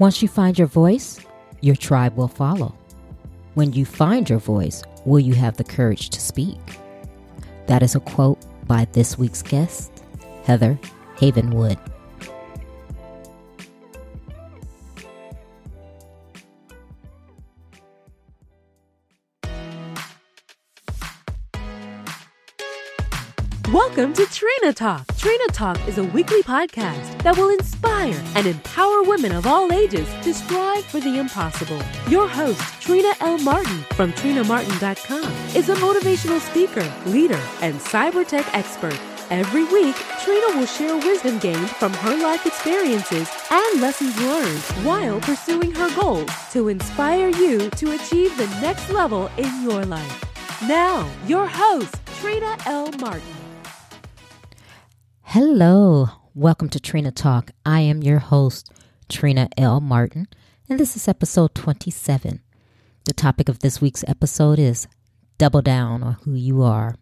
Once you find your voice, your tribe will follow. When you find your voice, will you have the courage to speak? That is a quote by this week's guest, Heather Havenwood. Trina Talk. Trina Talk is a weekly podcast that will inspire and empower women of all ages to strive for the impossible. Your host, Trina L. Martin from TrinaMartin.com, is a motivational speaker, leader, and cyber tech expert. Every week, Trina will share wisdom gained from her life experiences and lessons learned while pursuing her goals to inspire you to achieve the next level in your life. Now, your host, Trina L. Martin. Hello, welcome to Trina Talk. I am your host, Trina L. Martin, and this is episode 27. The topic of this week's episode is Double Down on Who You Are.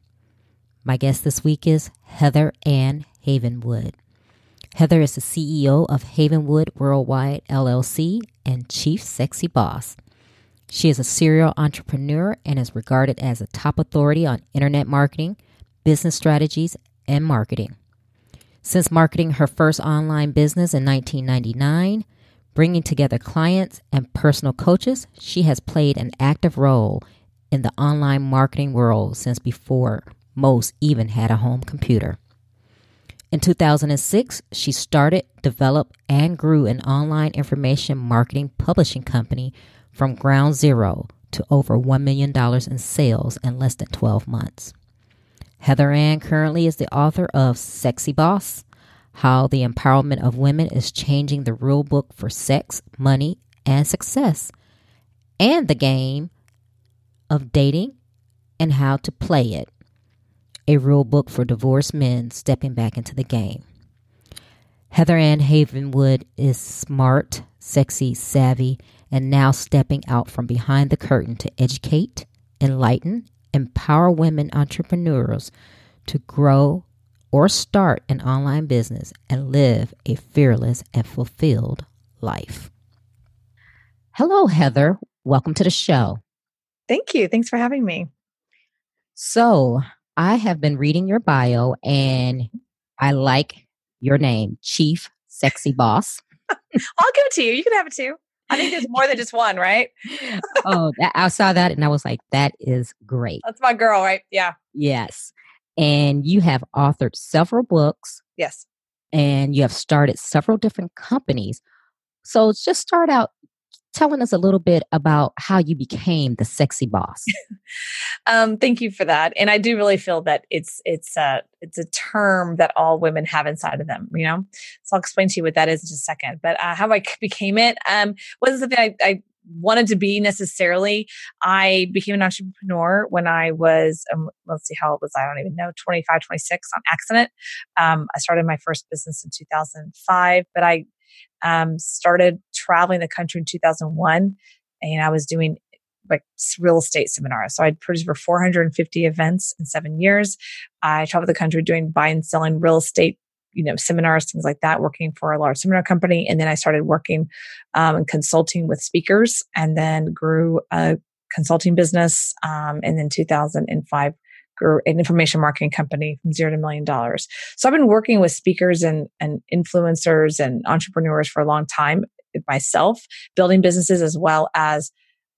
My guest this week is Heather Ann Havenwood. Heather is the CEO of Havenwood Worldwide LLC and Chief Sexy Boss. She is a serial entrepreneur and is regarded as a top authority on internet marketing, business strategies, and marketing. Since marketing her first online business in 1999, bringing together clients and personal coaches, she has played an active role in the online marketing world since before most even had a home computer. In 2006, she started, developed, and grew an online information marketing publishing company from ground zero to over $1 million in sales in less than 12 months. Heather Ann currently is the author of Sexy Boss How the Empowerment of Women is Changing the Rule Book for Sex, Money, and Success, and the game of dating and how to play it. A rule book for divorced men stepping back into the game. Heather Ann Havenwood is smart, sexy, savvy, and now stepping out from behind the curtain to educate, enlighten, empower women entrepreneurs to grow or start an online business and live a fearless and fulfilled life. Hello, Heather. Welcome to the show. Thank you. Thanks for having me. So, I have been reading your bio and I like your name, Chief Sexy Boss. I'll give it to you. You can have it too. I think there's more than just one, right? oh, that, I saw that and I was like, that is great. That's my girl, right? Yeah. Yes. And you have authored several books. Yes. And you have started several different companies. So just start out telling us a little bit about how you became the sexy boss. um, thank you for that. And I do really feel that it's it's a it's a term that all women have inside of them. You know, so I'll explain to you what that is in a second. But uh, how I became it um, wasn't something I, I wanted to be necessarily. I became an entrepreneur when I was, um, let's see, how old was I? I don't even know, 25, 26 on accident. Um, I started my first business in 2005, but I um, started traveling the country in 2001 and I was doing like real estate seminars. So I'd produced over 450 events in seven years. I traveled the country doing buying and selling real estate, you know, seminars, things like that, working for a large seminar company. And then I started working um, and consulting with speakers and then grew a consulting business. Um, and then 2005 grew an information marketing company from zero to million dollars. So I've been working with speakers and, and influencers and entrepreneurs for a long time myself, building businesses as well as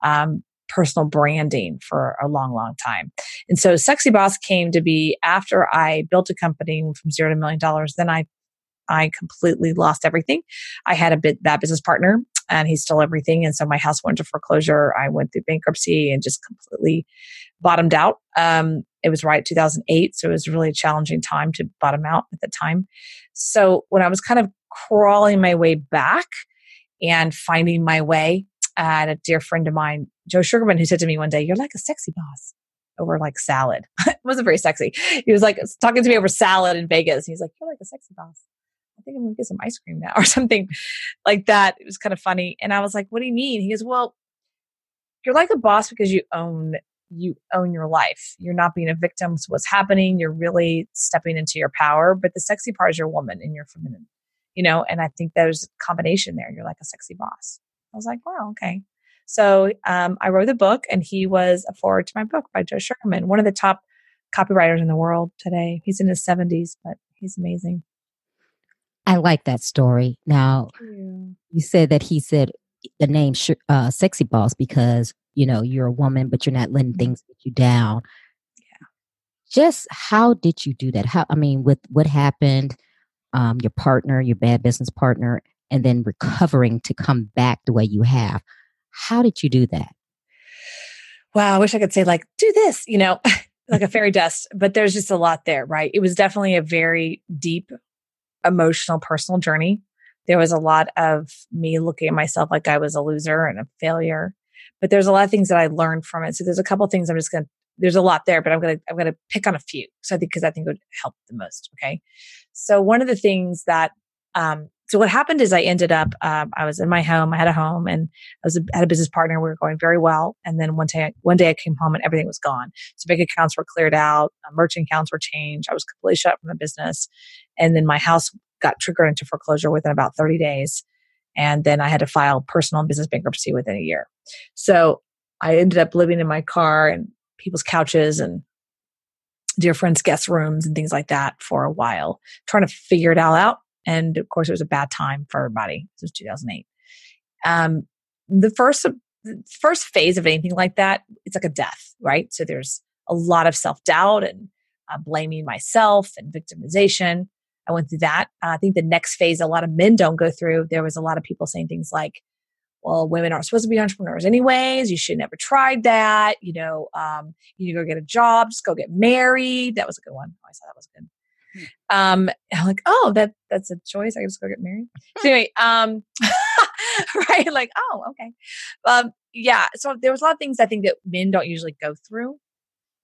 um, personal branding for a long, long time. And so Sexy Boss came to be after I built a company from zero to million dollars. Then I I completely lost everything. I had a bit bad business partner and he stole everything. And so my house went to foreclosure. I went through bankruptcy and just completely bottomed out. Um, it was right 2008. So it was really a challenging time to bottom out at the time. So when I was kind of crawling my way back and finding my way, had a dear friend of mine, Joe Sugarman, who said to me one day, You're like a sexy boss over like salad. it wasn't very sexy. He was like talking to me over salad in Vegas. He's like, You're like a sexy boss. I think I'm gonna get some ice cream now or something like that. It was kind of funny. And I was like, What do you mean? He goes, Well, you're like a boss because you own you own your life. You're not being a victim to what's happening. You're really stepping into your power. But the sexy part is your woman and your feminine. you know, and I think there's a combination there. You're like a sexy boss. I was like, wow, okay. So um, I wrote the book, and he was a forward to my book by Joe Sugarman, one of the top copywriters in the world today. He's in his 70s, but he's amazing. I like that story. Now, you. you said that he said the name uh, "sexy boss" because you know you're a woman, but you're not letting mm-hmm. things get you down. Yeah. Just how did you do that? How I mean, with what happened, um, your partner, your bad business partner, and then recovering to come back the way you have. How did you do that? Wow, I wish I could say like do this, you know, like a fairy dust, but there's just a lot there, right? It was definitely a very deep emotional personal journey. There was a lot of me looking at myself like I was a loser and a failure. But there's a lot of things that I learned from it. So there's a couple things I'm just going to there's a lot there, but I'm gonna I'm gonna pick on a few. So I think because I think it would help the most. Okay. So one of the things that um so what happened is I ended up um, I was in my home. I had a home and I was a, had a business partner. We were going very well. And then one day one day I came home and everything was gone. So bank accounts were cleared out, uh, merchant accounts were changed. I was completely shut from the business, and then my house got triggered into foreclosure within about 30 days. And then I had to file personal and business bankruptcy within a year. So I ended up living in my car and people's couches and dear friends' guest rooms and things like that for a while, trying to figure it all out. And of course, it was a bad time for everybody. This was 2008. Um, the first the first phase of anything like that, it's like a death, right? So there's a lot of self doubt and uh, blaming myself and victimization. I went through that. Uh, I think the next phase a lot of men don't go through. There was a lot of people saying things like, well, women aren't supposed to be entrepreneurs anyways. You should never tried that. You know, um, you need to go get a job, just go get married. That was a good one. Oh, I saw that was good. Hmm. Um, I'm like, oh, that that's a choice. I can just go get married. So anyway, um, right? Like, oh, okay. Um, yeah. So there was a lot of things I think that men don't usually go through.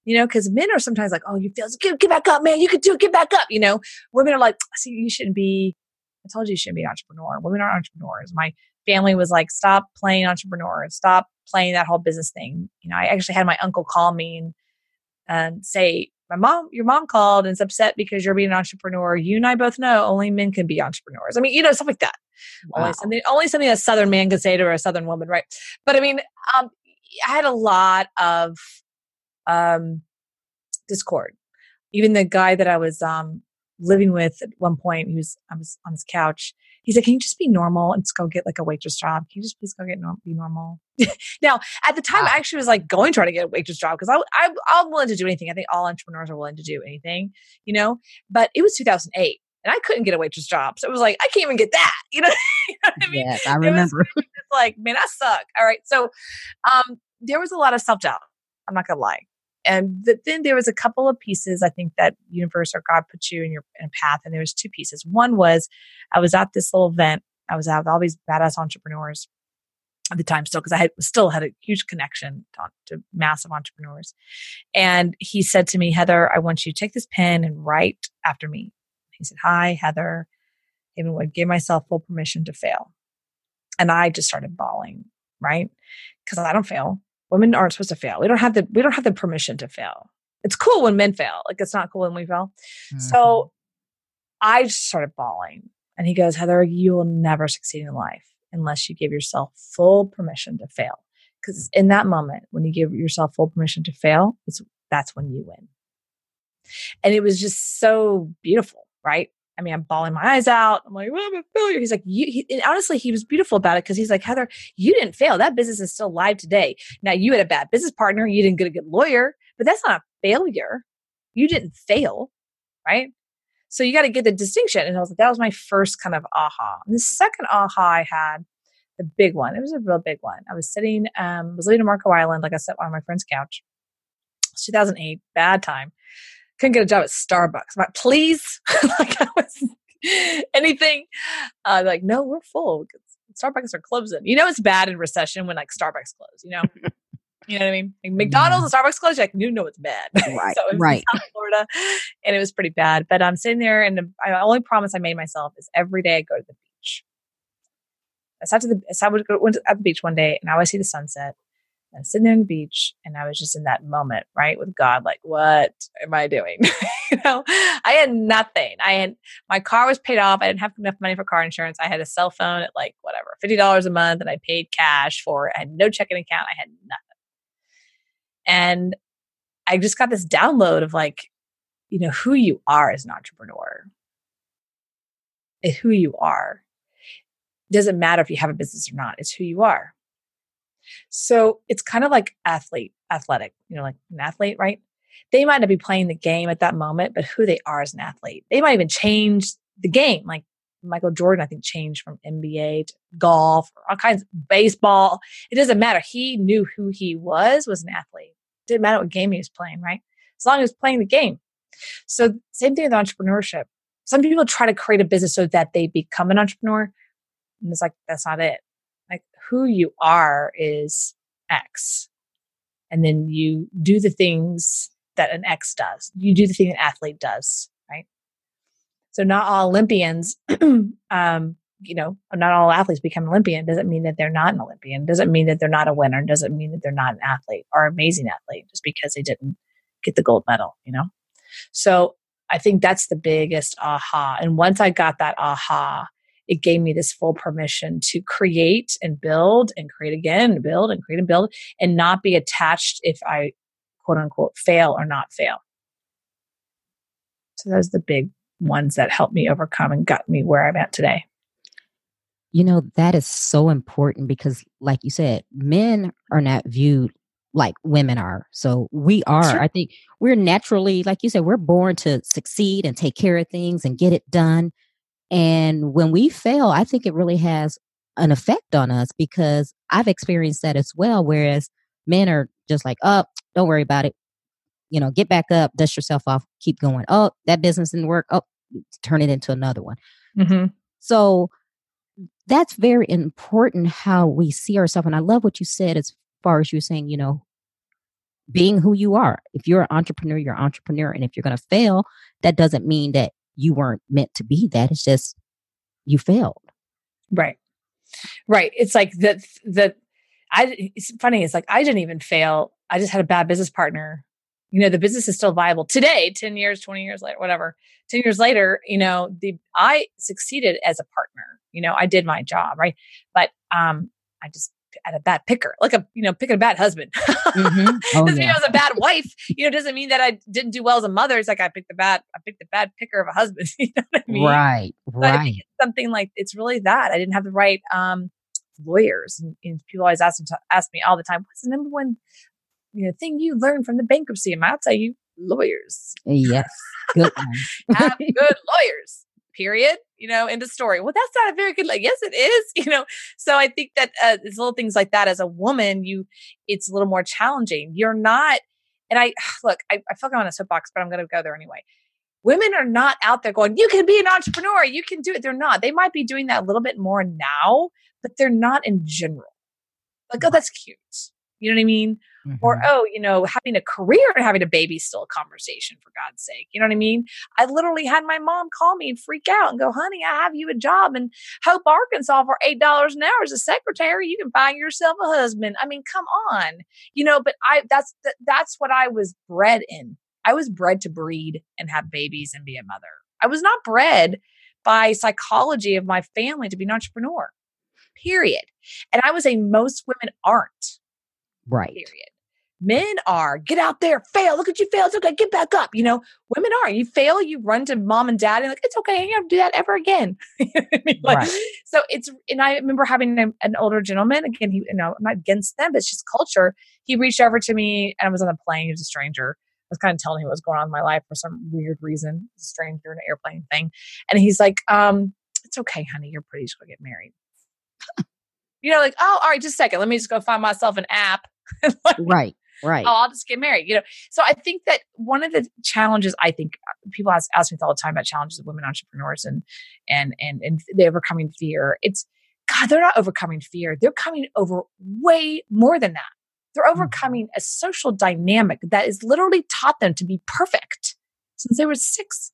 You know, because men are sometimes like, oh, you feel get, get back up, man. You can do it. Get back up. You know, women are like, see, you shouldn't be. I told you you shouldn't be an entrepreneur. Women are entrepreneurs. My family was like, stop playing entrepreneur, stop playing that whole business thing. You know, I actually had my uncle call me and, and say, my mom, your mom called and is upset because you're being an entrepreneur. You and I both know only men can be entrepreneurs. I mean, you know, stuff like that. Wow. Only something, only something a Southern man could say to a Southern woman, right? But I mean, um, I had a lot of um, discord. Even the guy that I was um, living with at one point, he was I was on his couch he's like, can you just be normal and just go get like a waitress job? Can you just please go get norm- be normal? now, at the time, wow. I actually was like going trying to get a waitress job because I, I, I'm willing to do anything. I think all entrepreneurs are willing to do anything, you know, but it was 2008 and I couldn't get a waitress job. So it was like, I can't even get that, you know, you know I mean? Yes, I remember. It's like, man, I suck. All right. So, um, there was a lot of self doubt. I'm not going to lie and th- then there was a couple of pieces i think that universe or god put you in your in a path and there was two pieces. One was i was at this little event i was at all these badass entrepreneurs at the time still because i had still had a huge connection to, to, massive entrepreneurs and he said to me heather i want you to take this pen and write after me. He said hi heather Havenwood give myself full permission to fail. And i just started bawling right? Because i don't fail women aren't supposed to fail. We don't have the we don't have the permission to fail. It's cool when men fail. Like it's not cool when we fail. Mm-hmm. So I just started bawling. And he goes, Heather, you will never succeed in life unless you give yourself full permission to fail. Because in that moment, when you give yourself full permission to fail, it's that's when you win. And it was just so beautiful, right? I mean, I'm bawling my eyes out. I'm like, well, I'm a failure. He's like, you, he, honestly, he was beautiful about it because he's like, Heather, you didn't fail. That business is still alive today. Now, you had a bad business partner. You didn't get a good lawyer, but that's not a failure. You didn't fail, right? So you got to get the distinction. And I was like, that was my first kind of aha. And the second aha I had, the big one, it was a real big one. I was sitting, um, was living in Marco Island, like I said, on my friend's couch. 2008, bad time couldn't get a job at Starbucks. I'm like, please, like I was anything. Uh, like, no, we're full. Starbucks are closing. You know, it's bad in recession when like Starbucks close. You know, you know what I mean? Like McDonald's yeah. and Starbucks close. Like, you know, it's bad. Right, so right. Florida, and it was pretty bad. But I'm sitting there, and the only promise I made myself is every day I go to the beach. I sat to the I would go went to, at the beach one day, and I always see the sunset. I was sitting on the beach and I was just in that moment, right, with God, like, what am I doing? you know, I had nothing. I had my car was paid off. I didn't have enough money for car insurance. I had a cell phone at like whatever, $50 a month and I paid cash for it. I had no checking account. I had nothing. And I just got this download of like, you know, who you are as an entrepreneur. It's who you are. It doesn't matter if you have a business or not. It's who you are. So it's kind of like athlete, athletic, you know, like an athlete, right? They might not be playing the game at that moment, but who they are as an athlete. They might even change the game. Like Michael Jordan, I think, changed from NBA to golf, all kinds of baseball. It doesn't matter. He knew who he was, was an athlete. It didn't matter what game he was playing, right? As long as he was playing the game. So same thing with entrepreneurship. Some people try to create a business so that they become an entrepreneur. And it's like, that's not it who you are is X. And then you do the things that an X does. You do the thing an athlete does, right? So not all Olympians, um, you know, not all athletes become Olympian. Doesn't mean that they're not an Olympian. Doesn't mean that they're not a winner. Doesn't mean that they're not an athlete or amazing athlete just because they didn't get the gold medal, you know? So I think that's the biggest aha. And once I got that aha, it gave me this full permission to create and build and create again and build and create and build and not be attached if I quote unquote fail or not fail. So those are the big ones that helped me overcome and got me where I'm at today. You know, that is so important because, like you said, men are not viewed like women are. So we are. Sure. I think we're naturally, like you said, we're born to succeed and take care of things and get it done. And when we fail, I think it really has an effect on us because I've experienced that as well. Whereas men are just like, oh, don't worry about it. You know, get back up, dust yourself off, keep going. Oh, that business didn't work. Oh, turn it into another one. Mm-hmm. So that's very important how we see ourselves. And I love what you said as far as you saying, you know, being who you are. If you're an entrepreneur, you're an entrepreneur. And if you're going to fail, that doesn't mean that you weren't meant to be that. It's just you failed. Right. Right. It's like that, the, I, it's funny. It's like, I didn't even fail. I just had a bad business partner. You know, the business is still viable today, 10 years, 20 years later, whatever. 10 years later, you know, the, I succeeded as a partner. You know, I did my job. Right. But, um, I just at a bad picker, like a you know picking a bad husband. Mm-hmm. Oh, doesn't yeah. mean I was a bad wife. You know, doesn't mean that I didn't do well as a mother. It's like I picked the bad, I picked the bad picker of a husband. you know what I mean? Right, right. something like it's really that I didn't have the right um, lawyers, and, and, people always ask them to, ask me all the time, "What's the number one you know thing you learned from the bankruptcy?" And I'll tell you, lawyers. Yes, good have good lawyers period you know end of story. Well that's not a very good like yes it is you know? So i think that uh, it's little things like that as a woman you it's a little more challenging. You're not and i look i, I feel like i'm on a soapbox but i'm going to go there anyway. Women are not out there going you can be an entrepreneur you can do it. They're not. They might be doing that a little bit more now but they're not in general. Like oh that's cute you know what I mean? Mm-hmm. Or, oh, you know, having a career and having a baby is still a conversation for God's sake. You know what I mean? I literally had my mom call me and freak out and go, honey, I have you a job in Hope, Arkansas for $8 an hour as a secretary. You can find yourself a husband. I mean, come on. You know, but I, that's, that's what I was bred in. I was bred to breed and have babies and be a mother. I was not bred by psychology of my family to be an entrepreneur, period. And I would say most women aren't. Right. Period. Men are get out there, fail. Look at you fail. It's okay. Get back up. You know, women are. You fail, you run to mom and dad and like, it's okay. I don't do that ever again. like, right. So it's, and I remember having a, an older gentleman, again, he, you know, I'm not against them, but it's just culture. He reached over to me and I was on the plane. He was a stranger. I was kind of telling him what was going on in my life for some weird reason, a stranger in an airplane thing. And he's like, um, it's okay, honey. You're pretty. Just go get married. you know, like, oh, all right, just a second. Let me just go find myself an app like, right. Right. Oh, I'll just get married. You know, so I think that one of the challenges I think uh, people ask, ask me all the time about challenges of women entrepreneurs and and and and the overcoming fear. It's God, they're not overcoming fear. They're coming over way more than that. They're mm-hmm. overcoming a social dynamic that is literally taught them to be perfect since they were six.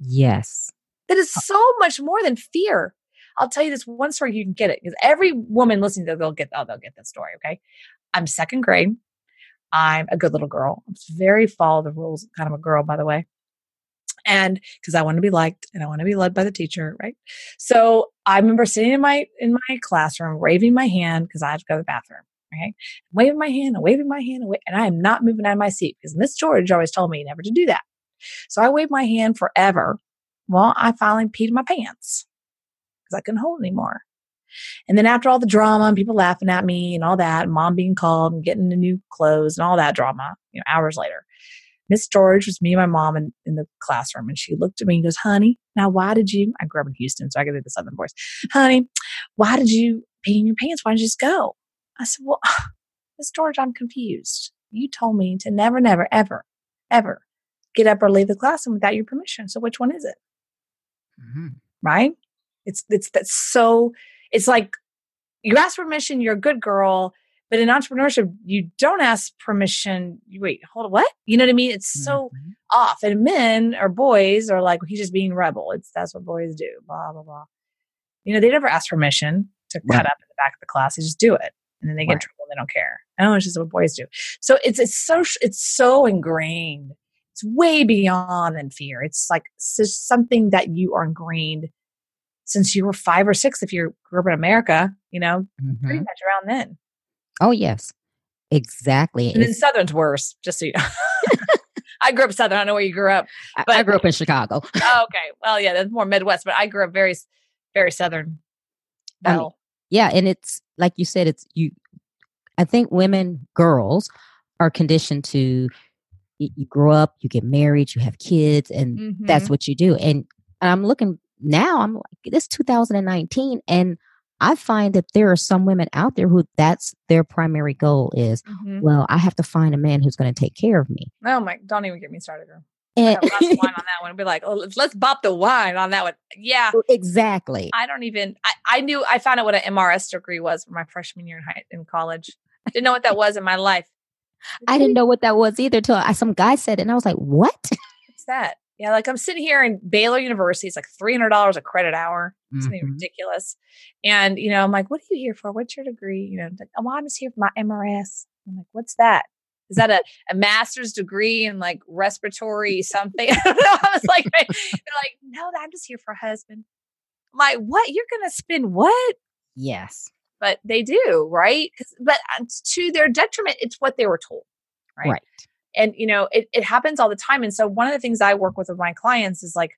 Yes. That is uh so much more than fear. I'll tell you this one story, you can get it because every woman listening to it, they'll get, oh, they'll get this story. Okay. I'm second grade. I'm a good little girl. I'm very follow the rules kind of a girl, by the way. And because I want to be liked and I want to be led by the teacher, right? So I remember sitting in my in my classroom, waving my hand because I had to go to the bathroom. Right, waving my hand and waving my hand, and I am not moving out of my seat because Miss George always told me never to do that. So I waved my hand forever. Well, I finally peed in my pants because I couldn't hold anymore. And then after all the drama and people laughing at me and all that, and mom being called and getting the new clothes and all that drama, you know, hours later, Miss George was me and my mom in, in the classroom, and she looked at me and goes, "Honey, now why did you?" I grew up in Houston, so I get the southern voice. "Honey, why did you pee in your pants? Why didn't you just go?" I said, "Well, Miss George, I'm confused. You told me to never, never, ever, ever get up or leave the classroom without your permission. So which one is it?" Mm-hmm. Right? It's it's that's so. It's like you ask permission, you're a good girl but in entrepreneurship, you don't ask permission. You wait, hold on, what? You know what I mean? It's so mm-hmm. off. And men or boys are like, he's just being rebel. It's that's what boys do. Blah blah blah. You know, they never ask permission to right. cut up in the back of the class. They just do it, and then they get right. in trouble. and They don't care. I know it's just what boys do. So it's it's so it's so ingrained. It's way beyond than fear. It's like it's something that you are ingrained since you were five or six. If you grew up in America, you know, mm-hmm. pretty much around then. Oh, yes. Exactly. And then Southern's worse, just so you know. I grew up Southern. I don't know where you grew up. But, I grew up in Chicago. oh, okay. Well, yeah, that's more Midwest, but I grew up very, very Southern. I mean, yeah. And it's like you said, it's you. I think women, girls are conditioned to you grow up, you get married, you have kids, and mm-hmm. that's what you do. And, and I'm looking now, I'm like, this 2019, and I find that there are some women out there who that's their primary goal is, mm-hmm. well, I have to find a man who's going to take care of me. Oh my, don't even get me started, girl. And, wine on that one. Be like, oh, let's let's bop the wine on that one. Yeah, exactly. I don't even. I, I knew. I found out what an MRS degree was for my freshman year in high in college. I didn't know what that was in my life. I didn't know what that was either till I, some guy said it, and I was like, "What? What's that?" Yeah, like I'm sitting here in Baylor University. It's like three hundred dollars a credit hour. It's mm-hmm. ridiculous. And you know, I'm like, "What are you here for? What's your degree?" You know, like, "Oh, I'm just here for my MRS." I'm like, "What's that? Is that a, a master's degree in like respiratory something?" I don't know. I was like, "They're like, no, I'm just here for a husband." I'm like, "What? You're gonna spend what?" Yes, but they do, right? But uh, to their detriment, it's what they were told, right? Right and you know it, it happens all the time and so one of the things i work with with my clients is like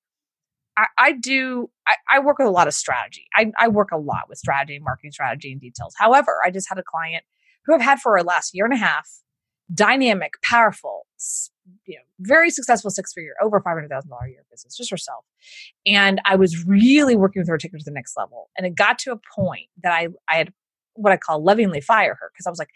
i, I do I, I, work with a lot of strategy. I, I work a lot with strategy marketing strategy and details. However i just had a client who i've had for a last year and a half dynamic powerful you know very successful six figure over $500000 a year business just herself. And i was really working with her to take her to the next level and it got to a point that i i had what I call lovingly fire her because I was like,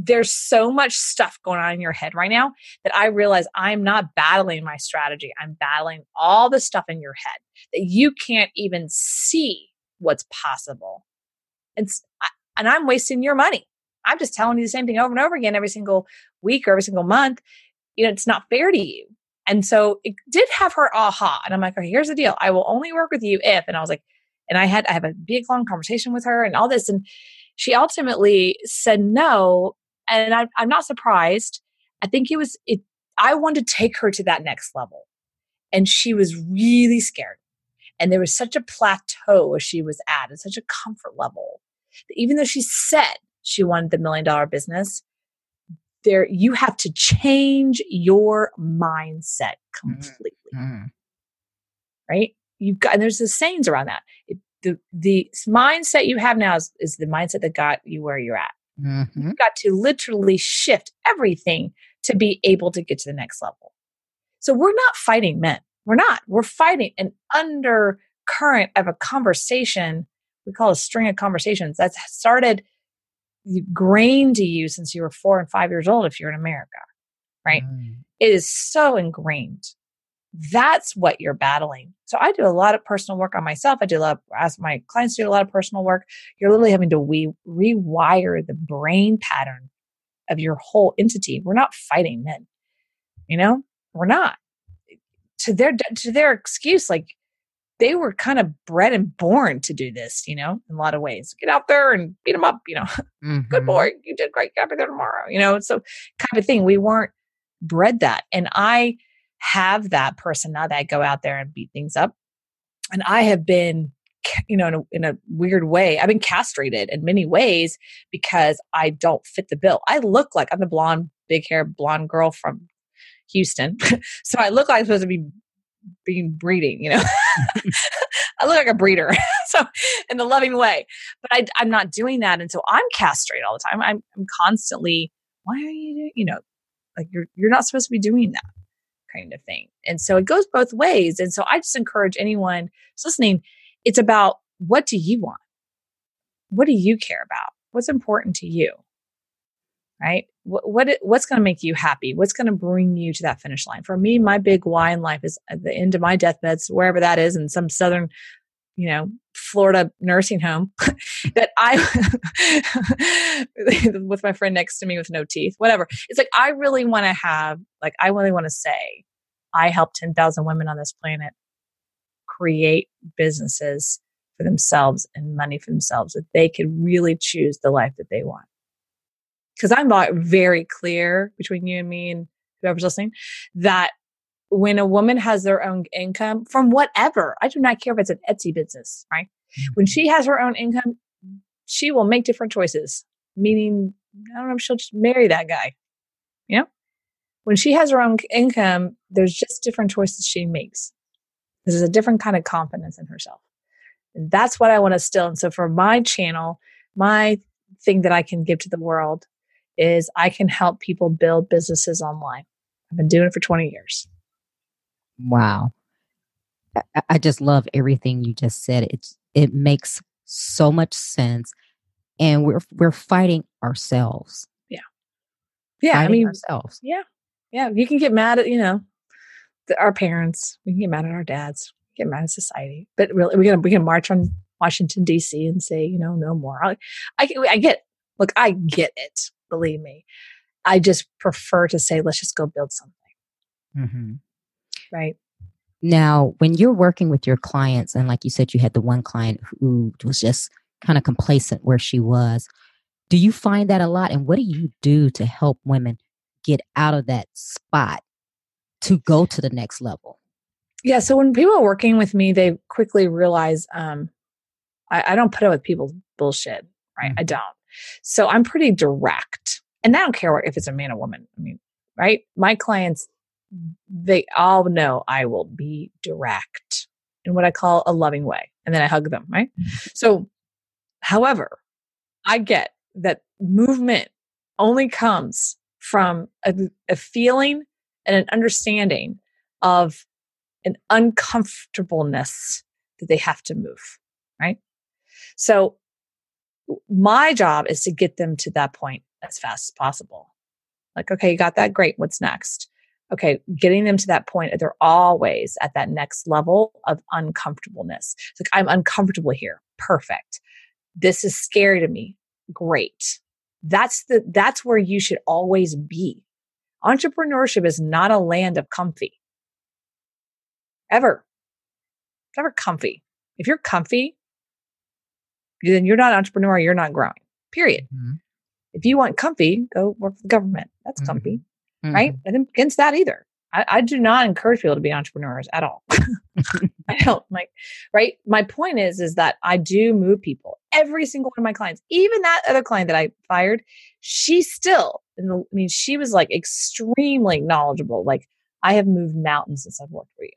there's so much stuff going on in your head right now that I realize I'm not battling my strategy. I'm battling all the stuff in your head that you can't even see what's possible. And, and I'm wasting your money. I'm just telling you the same thing over and over again every single week or every single month. You know, it's not fair to you. And so it did have her aha. And I'm like, okay, here's the deal. I will only work with you if, and I was like, and I had, I have a big long conversation with her and all this. And she ultimately said no and I, I'm not surprised. I think it was it. I wanted to take her to that next level, and she was really scared. And there was such a plateau where she was at, and such a comfort level that even though she said she wanted the million dollar business, there you have to change your mindset completely. Mm-hmm. Right? You've got and there's the sayings around that. It, the the mindset you have now is, is the mindset that got you where you're at. Mm-hmm. You've got to literally shift everything to be able to get to the next level. So we're not fighting men. We're not. We're fighting an undercurrent of a conversation. We call a string of conversations that's started grained to you since you were four and five years old if you're in America, right? Mm. It is so ingrained that's what you're battling. So I do a lot of personal work on myself. I do a lot, of, ask my clients to do a lot of personal work. You're literally having to re- rewire the brain pattern of your whole entity. We're not fighting men, you know, we're not. To their to their excuse, like they were kind of bred and born to do this, you know, in a lot of ways. Get out there and beat them up, you know. Mm-hmm. Good boy, you did great. Get there tomorrow, you know. So kind of thing. We weren't bred that, and I have that person now that I go out there and beat things up, and I have been, you know, in a, in a weird way, I've been castrated in many ways because I don't fit the bill. I look like I'm the blonde, big hair, blonde girl from Houston, so I look like I'm supposed to be being breeding, you know. I look like a breeder. so in the loving way. But I, I'm not doing that. And so I'm castrated all the time. I'm, I'm constantly, why are you you know, like you're you're not supposed to be doing that kind of thing. And so it goes both ways. And so I just encourage anyone listening, it's about what do you want? What do you care about? What's important to you? right? What, what what's going to make you happy? What's going to bring you to that finish line? For me, my big why in life is at the end of my deathbeds, wherever that is, in some southern, you know, Florida nursing home, that I, with my friend next to me with no teeth, whatever. It's like I really want to have, like, I really want to say, I ten thousand women on this planet create businesses for themselves and money for themselves that they could really choose the life that they want because I'm very clear between you and me and whoever's listening that when a woman has their own income from whatever, I do not care if it's an Etsy business, right? Mm-hmm. When she has her own income, she will make different choices. Meaning, I don't know if she'll just marry that guy. You know, when she has her own income, there's just different choices she makes. There's a different kind of confidence in herself. And that's what I want to still. And so for my channel, my thing that I can give to the world is I can help people build businesses online. I've been doing it for 20 years. Wow. I, I just love everything you just said. It's it makes so much sense. And we're we're fighting ourselves. Yeah. Yeah. Fighting I mean ourselves. Yeah. Yeah. You can get mad at, you know, the, our parents. We can get mad at our dads. Get mad at society. But really we can we can march on Washington DC and say, you know, no more. I, I, I get look, I get it believe me. I just prefer to say, let's just go build something. Mm-hmm. Right. Now, when you're working with your clients, and like you said, you had the one client who was just kind of complacent where she was, do you find that a lot? And what do you do to help women get out of that spot to go to the next level? Yeah. So when people are working with me, they quickly realize um, I, I don't put up with people's bullshit, right? Mm-hmm. I don't. So I'm pretty direct. And I don't care if it's a man or woman. I mean, right? My clients, they all know I will be direct in what I call a loving way. And then I hug them, right? Mm-hmm. So, however, I get that movement only comes from a, a feeling and an understanding of an uncomfortableness that they have to move, right? So my job is to get them to that point as fast as possible. Like, okay, you got that. Great. What's next? Okay, getting them to that point, they're always at that next level of uncomfortableness. It's like, I'm uncomfortable here. Perfect. This is scary to me. Great. That's the, that's where you should always be. Entrepreneurship is not a land of comfy. Ever. It's never comfy. If you're comfy, then you're not an entrepreneur, you're not growing. Period. Mm-hmm. If you want comfy, go work for the government. That's mm-hmm. comfy. Mm-hmm. Right? And against that either. I, I, do not encourage people to be entrepreneurs at all. I don't like, right? My point is, is that I do move people. Every single one of my clients, even that other client that I fired, she still, the, I mean, she was like extremely knowledgeable. Like, I have moved mountains since I've worked for you,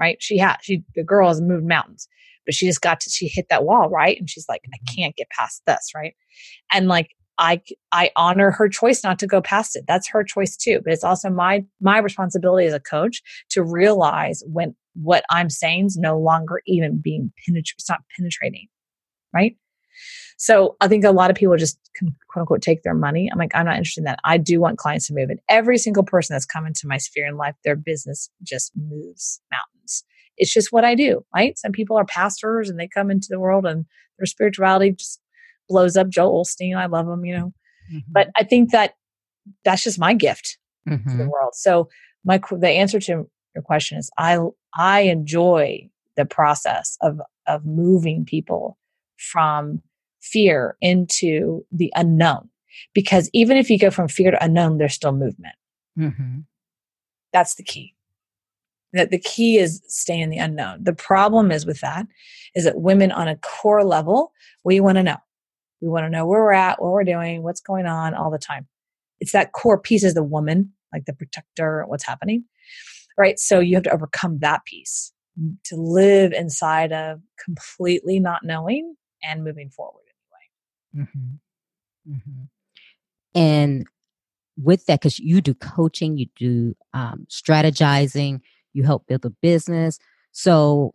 right? She has, she, the girl has moved mountains but she just got to she hit that wall right and she's like i mm-hmm. can't get past this right and like i i honor her choice not to go past it that's her choice too but it's also my my responsibility as a coach to realize when what i'm saying is no longer even being penetrated it's not penetrating right so I think a lot of people just can quote unquote take their money. I'm like, I'm not interested in that. I do want clients to move. And every single person that's come into my sphere in life, their business just moves mountains it's just what I do, right? Some people are pastors and they come into the world and their spirituality just blows up. Joel Osteen, I love him, you know. Mm-hmm. But I think that that's just my gift mm-hmm. to the mm-hmm. world. So my the answer to your question is I I enjoy the process of of moving people from fear into the unknown because even if you go from fear to unknown there's still movement mm-hmm. that's the key that the key is staying in the unknown the problem is with that is that women on a core level we want to know we want to know where we're at what we're doing what's going on all the time it's that core piece is the woman like the protector what's happening right so you have to overcome that piece to live inside of completely not knowing and moving forward anyway. Mm-hmm. Mm-hmm. And with that, because you do coaching, you do um, strategizing, you help build a business. So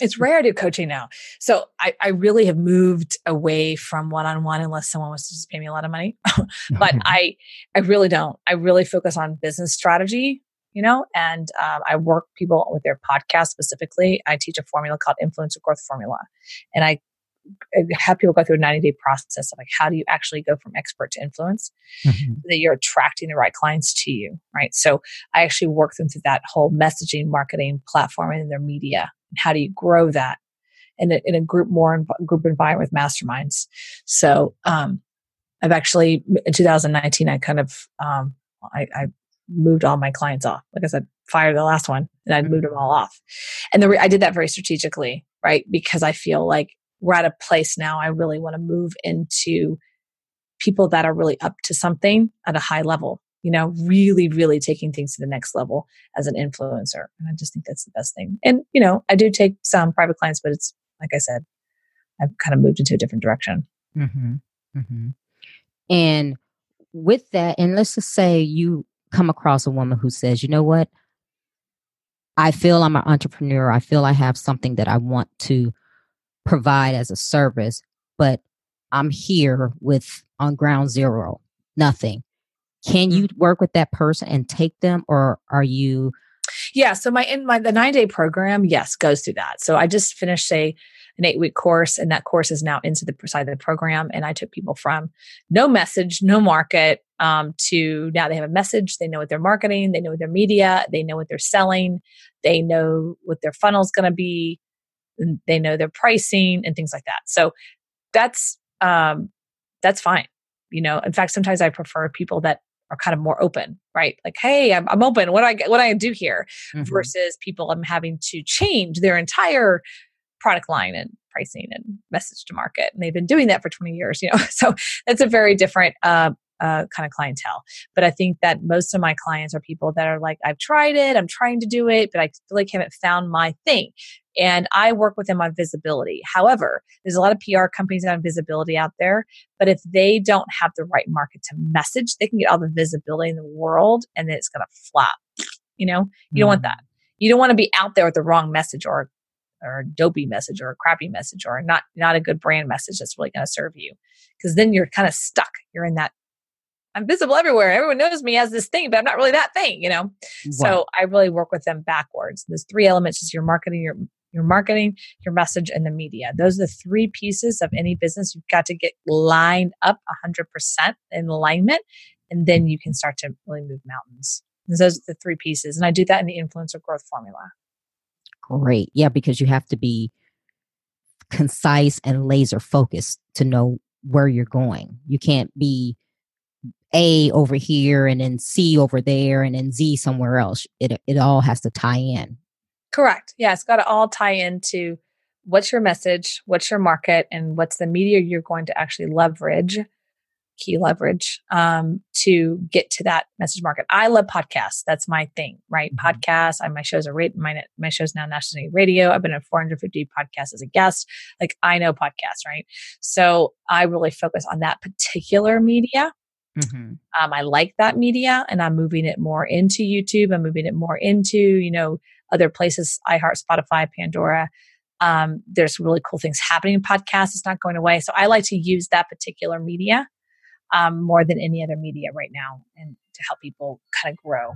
it's rare to do coaching now. So I, I really have moved away from one-on-one unless someone wants to just pay me a lot of money. but I I really don't. I really focus on business strategy you know, and um, I work people with their podcast specifically. I teach a formula called influencer growth formula. And I, I have people go through a 90 day process of like, how do you actually go from expert to influence mm-hmm. so that you're attracting the right clients to you? Right. So I actually work them through that whole messaging, marketing platform and their media. How do you grow that in a, in a group more in, group environment with masterminds? So, um, I've actually in 2019, I kind of, um, I, I moved all my clients off. Like I said, fired the last one and moved mm-hmm. them all off. And the re- I did that very strategically, right? Because I feel like we're at a place now I really want to move into people that are really up to something at a high level, you know, really, really taking things to the next level as an influencer. And I just think that's the best thing. And, you know, I do take some private clients, but it's like I said, I've kind of moved into a different direction. Mm-hmm. Mm-hmm. And with that, and let's just say you come across a woman who says, you know what? I feel I'm an entrepreneur. I feel I have something that I want to provide as a service, but I'm here with on ground zero, nothing. Can you mm-hmm. work with that person and take them, or are you? Yeah. So my in my the nine day program, yes, goes through that. So I just finished a an eight week course, and that course is now into the side of the program. And I took people from no message, no market, um, to now they have a message, they know what they're marketing, they know their media, they know what they're selling, they know what their funnel is going to be, they know their pricing and things like that. So that's um, that's fine. You know, in fact, sometimes I prefer people that are kind of more open, right? Like, hey, I'm, I'm open. What do I what do I do here? Mm-hmm. Versus people I'm having to change their entire product line and pricing and message to market, and they've been doing that for 20 years. You know, so that's a very different uh, uh, kind of clientele. But I think that most of my clients are people that are like, I've tried it, I'm trying to do it, but I feel like I haven't found my thing. And I work with them on visibility. However, there's a lot of PR companies on visibility out there, but if they don't have the right market to message, they can get all the visibility in the world and then it's going to flop. You know, you mm. don't want mm. that. You don't want to be out there with the wrong message or or a dopey message or a crappy message or not not a good brand message that's really going to serve you because then you're kind of stuck you're in that I'm visible everywhere. Everyone knows me as this thing, but I'm not really that thing, you know? Wow. So I really work with them backwards. There's three elements is your marketing, your your marketing, your message, and the media. Those are the three pieces of any business. You've got to get lined up 100% in alignment, and then you can start to really move mountains. And those are the three pieces. And I do that in the influencer growth formula. Great. Yeah, because you have to be concise and laser focused to know where you're going. You can't be a over here and then C over there and then Z somewhere else. It it all has to tie in. Correct. Yeah, it's got to all tie into what's your message, what's your market, and what's the media you're going to actually leverage, key leverage, um, to get to that message market. I love podcasts. That's my thing, right? Mm-hmm. Podcasts. I, my shows are rate my my shows now national radio. I've been on 450 podcasts as a guest. Like I know podcasts, right? So I really focus on that particular media Mm-hmm. Um, I like that media and I'm moving it more into YouTube. I'm moving it more into, you know, other places, iHeart, Spotify, Pandora. Um, there's really cool things happening in podcasts. It's not going away. So I like to use that particular media um, more than any other media right now and to help people kind of grow.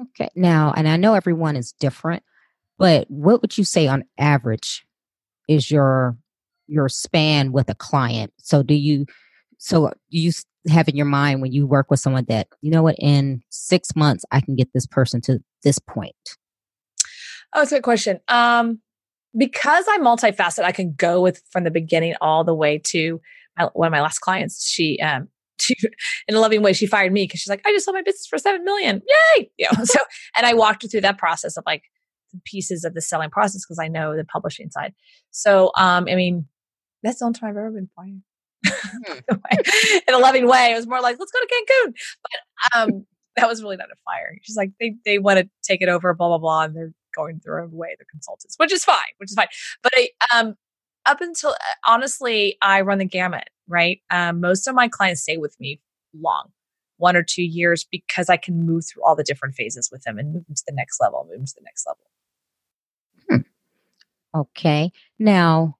Okay. Now, and I know everyone is different, but what would you say on average is your your span with a client? So do you so you have in your mind when you work with someone that you know what in six months i can get this person to this point Oh, it's a good question. Um, because I'm multifaceted, I can go with from the beginning all the way to my, one of my last clients. She, um, she, in a loving way, she fired me because she's like, I just sold my business for seven million. Yay! You know, so, and I walked her through that process of like pieces of the selling process because I know the publishing side. So, um, I mean, that's the only time I've ever been fired. Hmm. in a loving way, it was more like, let's go to Cancun. But, um, that was really not a fire. She's like, they, they want to take it over, blah, blah, blah. And they're going their own way, the consultants, which is fine, which is fine. But I, um, up until uh, honestly, I run the gamut, right? Um, most of my clients stay with me long, one or two years, because I can move through all the different phases with them and move them to the next level, move them to the next level. Hmm. Okay. Now,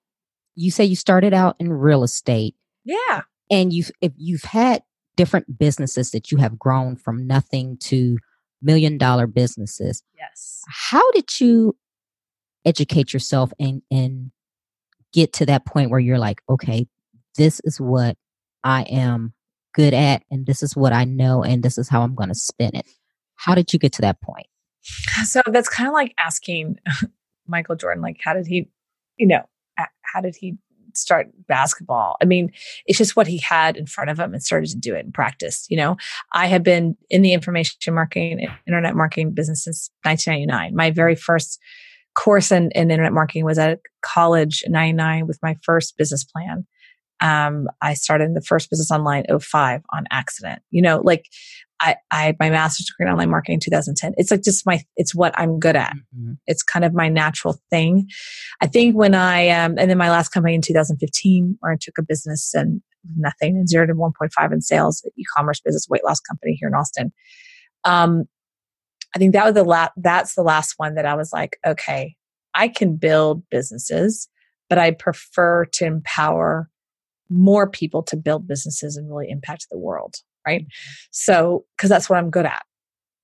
you say you started out in real estate. Yeah. And you've if you've had different businesses that you have grown from nothing to million dollar businesses. Yes. How did you educate yourself and and get to that point where you're like, okay, this is what I am good at and this is what I know and this is how I'm going to spin it. How did you get to that point? So that's kind of like asking Michael Jordan like how did he you know how did he start basketball. I mean, it's just what he had in front of him and started to do it and practice. You know, I have been in the information marketing, internet marketing business since 1999. My very first course in, in internet marketing was at college in 99 with my first business plan. Um, I started the first business online 05 on accident. You know, like I, I my master's degree in online marketing in 2010. It's like just my, it's what I'm good at. Mm-hmm. It's kind of my natural thing. I think when I, um, and then my last company in 2015, where I took a business and nothing and zero to 1.5 in sales, e-commerce business, weight loss company here in Austin. Um, I think that was the last, that's the last one that I was like, okay, I can build businesses, but I prefer to empower more people to build businesses and really impact the world right? So, because that's what I'm good at.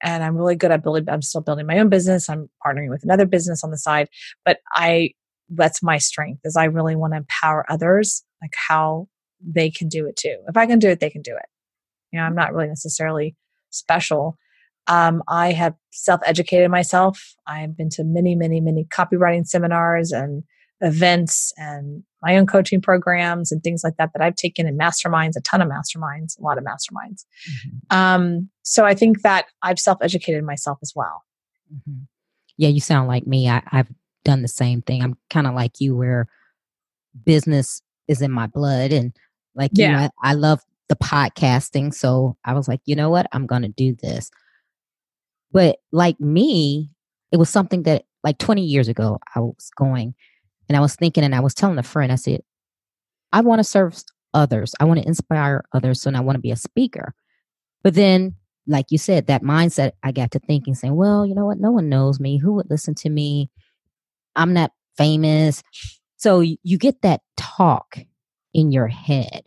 And I'm really good at building, I'm still building my own business. I'm partnering with another business on the side, but I, that's my strength is I really want to empower others, like how they can do it too. If I can do it, they can do it. You know, I'm not really necessarily special. Um, I have self educated myself. I've been to many, many, many copywriting seminars and events and my own coaching programs and things like that that I've taken in masterminds, a ton of masterminds, a lot of masterminds. Mm-hmm. Um, so I think that I've self educated myself as well. Mm-hmm. Yeah, you sound like me. I, I've done the same thing. I'm kind of like you, where business is in my blood, and like yeah. you, I, I love the podcasting. So I was like, you know what, I'm going to do this. But like me, it was something that like 20 years ago I was going and I was thinking, and I was telling a friend, I said, I want to serve others. I want to inspire others. So and I want to be a speaker. But then, like you said, that mindset, I got to thinking, saying, well, you know what? No one knows me. Who would listen to me? I'm not famous. So you get that talk in your head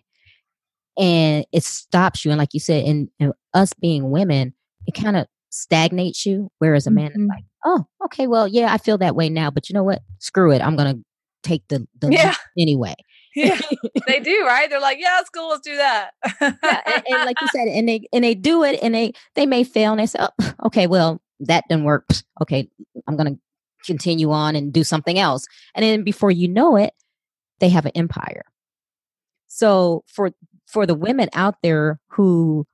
and it stops you. And like you said, in, in us being women, it kind of stagnates you. Whereas a man mm-hmm. is like, oh, okay, well, yeah, I feel that way now, but you know what? Screw it. I'm going to take the, the yeah. anyway. yeah, they do, right? They're like, yeah, it's cool. Let's do that. yeah, and, and, like you said, and they and they do it, and they they may fail, and they say, oh, okay, well, that didn't work. Okay, I'm gonna continue on and do something else, and then before you know it, they have an empire. So for for the women out there who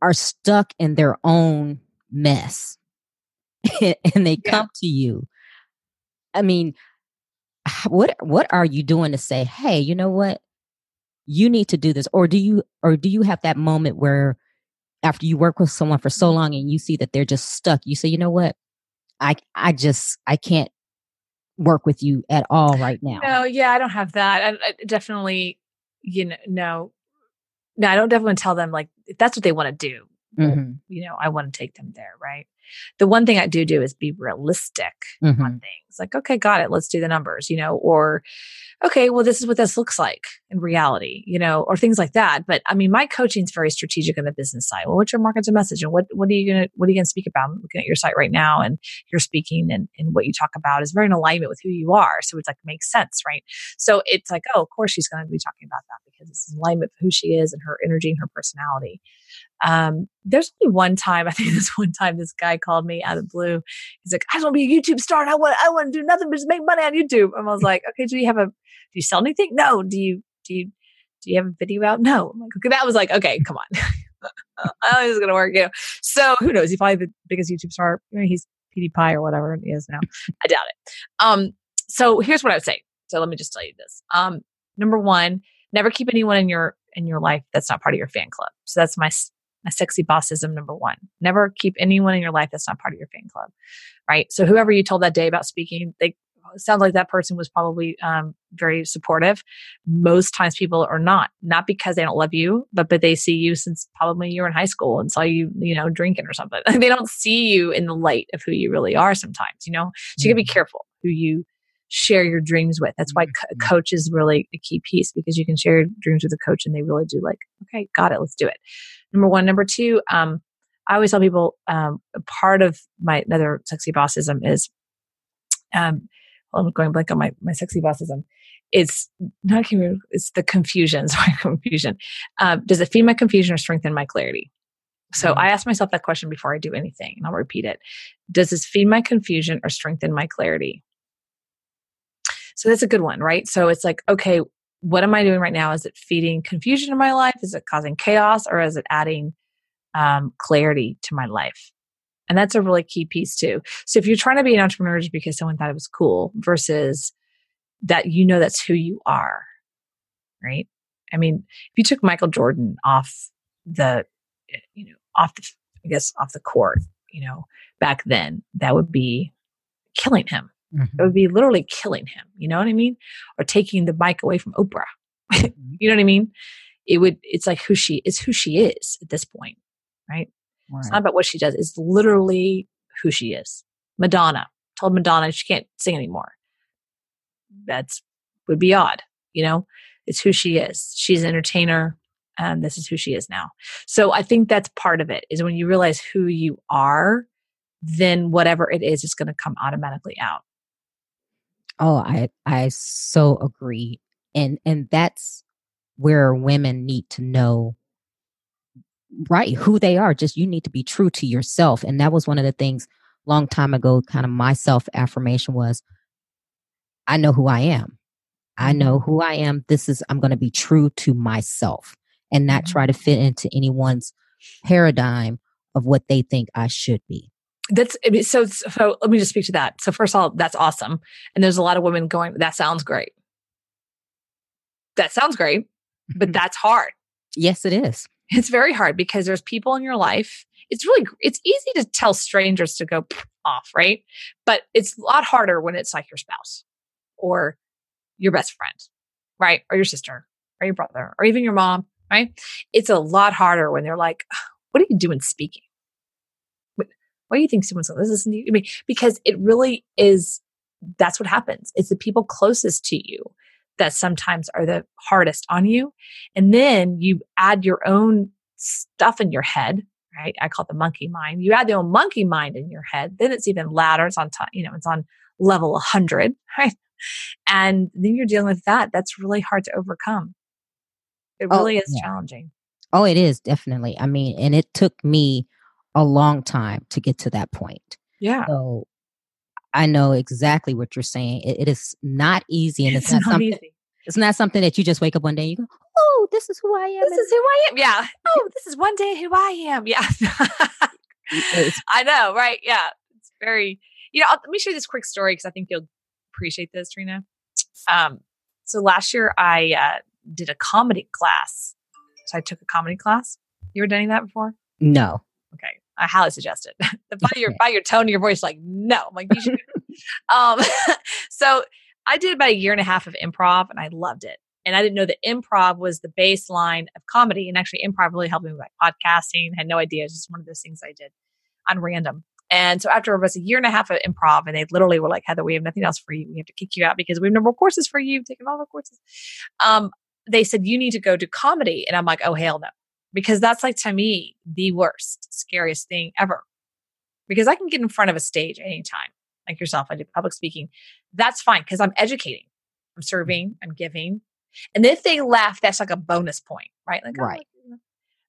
are stuck in their own mess, and they yeah. come to you, I mean, what what are you doing to say hey you know what? You need to do this or do you or do you have that moment where after you work with someone for so long and you see that they're just stuck you say you know what? I i just i can't work with you at all right now. No yeah i don't have that i, I definitely you know no. No i don't definitely tell them like if that's what they want to do mm-hmm. you know i want to take them there right the one thing I do do is be realistic mm-hmm. on things. Like, okay, got it. Let's do the numbers, you know, or okay, well, this is what this looks like in reality, you know, or things like that. But I mean, my coaching is very strategic on the business side. Well, what's your market to message and what, what are you going to, what are you going to speak about? I'm looking at your site right now and you're speaking and, and what you talk about is very in alignment with who you are. So it's like, makes sense, right? So it's like, oh, of course she's going to be talking about that because it's in alignment with who she is and her energy and her personality. Um, there's only one time, I think this one time this guy called me out of blue. He's like, I just want to be a YouTube star and I want I want to do nothing but just make money on YouTube. And I was like, okay, do you have a do you sell anything? No. Do you do you do you have a video out? No. I'm like, okay, that was like, okay, come on. I this is gonna work, you know. So who knows? He's probably the biggest YouTube star. he's PewDiePie or whatever he is now. I doubt it. Um, so here's what I would say. So let me just tell you this. Um, number one, never keep anyone in your in your life that's not part of your fan club. So that's my my sexy bossism number one. Never keep anyone in your life that's not part of your fan club, right? So whoever you told that day about speaking, they sounds like that person was probably um, very supportive. Most times people are not, not because they don't love you, but but they see you since probably you were in high school and saw you, you know, drinking or something. they don't see you in the light of who you really are sometimes, you know. So you gotta be mm-hmm. careful who you share your dreams with. That's why co- mm-hmm. coach is really a key piece because you can share your dreams with a coach and they really do like, okay, got it, let's do it. Number one. Number two, um, I always tell people um, part of my another sexy bossism is um, well, I'm going blank on my, my sexy bossism. It's not it's the confusion. Sorry, confusion. Uh, does it feed my confusion or strengthen my clarity? So mm-hmm. I ask myself that question before I do anything, and I'll repeat it. Does this feed my confusion or strengthen my clarity? So that's a good one, right? So it's like, okay, what am I doing right now? Is it feeding confusion in my life? Is it causing chaos or is it adding um, clarity to my life? And that's a really key piece too. So if you're trying to be an entrepreneur because someone thought it was cool versus that you know that's who you are, right? I mean, if you took Michael Jordan off the, eh, you know, off the, I guess, off the court, you know, back then, that would be killing him. Mm-hmm. It would be literally killing him. You know what I mean? Or taking the mic away from Oprah. Mm-hmm. you know what I mean? It would, it's like who she is, who she is at this point, right? right? It's not about what she does. It's literally who she is. Madonna told Madonna she can't sing anymore. That's would be odd, you know? It's who she is. She's an entertainer. And this is who she is now. So I think that's part of it is when you realize who you are, then whatever it is is going to come automatically out. Oh, I I so agree. And and that's where women need to know right who they are. Just you need to be true to yourself. And that was one of the things long time ago, kind of my self affirmation was I know who I am. I know mm-hmm. who I am. This is I'm gonna be true to myself and not try to fit into anyone's paradigm of what they think I should be that's so so let me just speak to that. So first of all that's awesome. And there's a lot of women going that sounds great. That sounds great but mm-hmm. that's hard. Yes it is. It's very hard because there's people in your life. It's really it's easy to tell strangers to go off right? But it's a lot harder when it's like your spouse or your best friend right? Or your sister or your brother or even your mom right? It's a lot harder when they're like what are you doing speaking why do you think someone's going to listen to you? I mean, because it really is, that's what happens. It's the people closest to you that sometimes are the hardest on you. And then you add your own stuff in your head, right? I call it the monkey mind. You add the own monkey mind in your head, then it's even louder. It's on top, you know, it's on level 100, right? And then you're dealing with that. That's really hard to overcome. It oh, really oh, is yeah. challenging. Oh, it is definitely. I mean, and it took me a long time to get to that point. Yeah. So I know exactly what you're saying. it, it is not easy, and it's, it's not, not, something. Easy. It's not something that you just wake up one day and you go, "Oh, this is who I am." This is who I am. Yeah. Oh, this is one day who I am. Yeah. I know, right? Yeah. It's very. You know, I'll, let me share this quick story because I think you'll appreciate this, Trina. Um, so last year I uh, did a comedy class. So I took a comedy class. You ever done that before? No. Okay. I highly suggest it. by your by your tone of your voice, like no, I'm like you should. um, so I did about a year and a half of improv, and I loved it. And I didn't know that improv was the baseline of comedy, and actually, improv really helped me with like podcasting. I had no idea; it's just one of those things I did on random. And so after about a year and a half of improv, and they literally were like, Heather, we have nothing else for you. We have to kick you out because we have no more courses for you. Taking all our courses. Um, they said you need to go to comedy, and I'm like, oh hell no because that's like to me the worst, scariest thing ever. Because I can get in front of a stage anytime, like yourself. I do public speaking. That's fine because I'm educating, I'm serving, I'm giving. And if they laugh, that's like a bonus point, right? Like, oh, Right.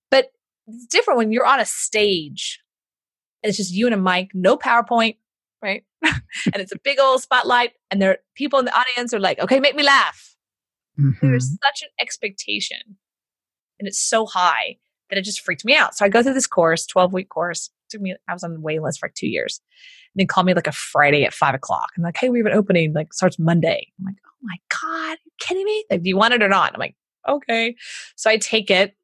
but it's different when you're on a stage and it's just you and a mic, no PowerPoint, right? and it's a big old spotlight, and there people in the audience are like, okay, make me laugh. Mhm. There's such an expectation, and it's so high that it just freaked me out. So I go through this course, 12 week course. took me, I was on the waiting list for like two years. And they call me like a Friday at five o'clock. I'm like, hey, we have an opening, like starts Monday. I'm like, oh my God, are you kidding me? Like, do you want it or not? I'm like, okay. So I take it.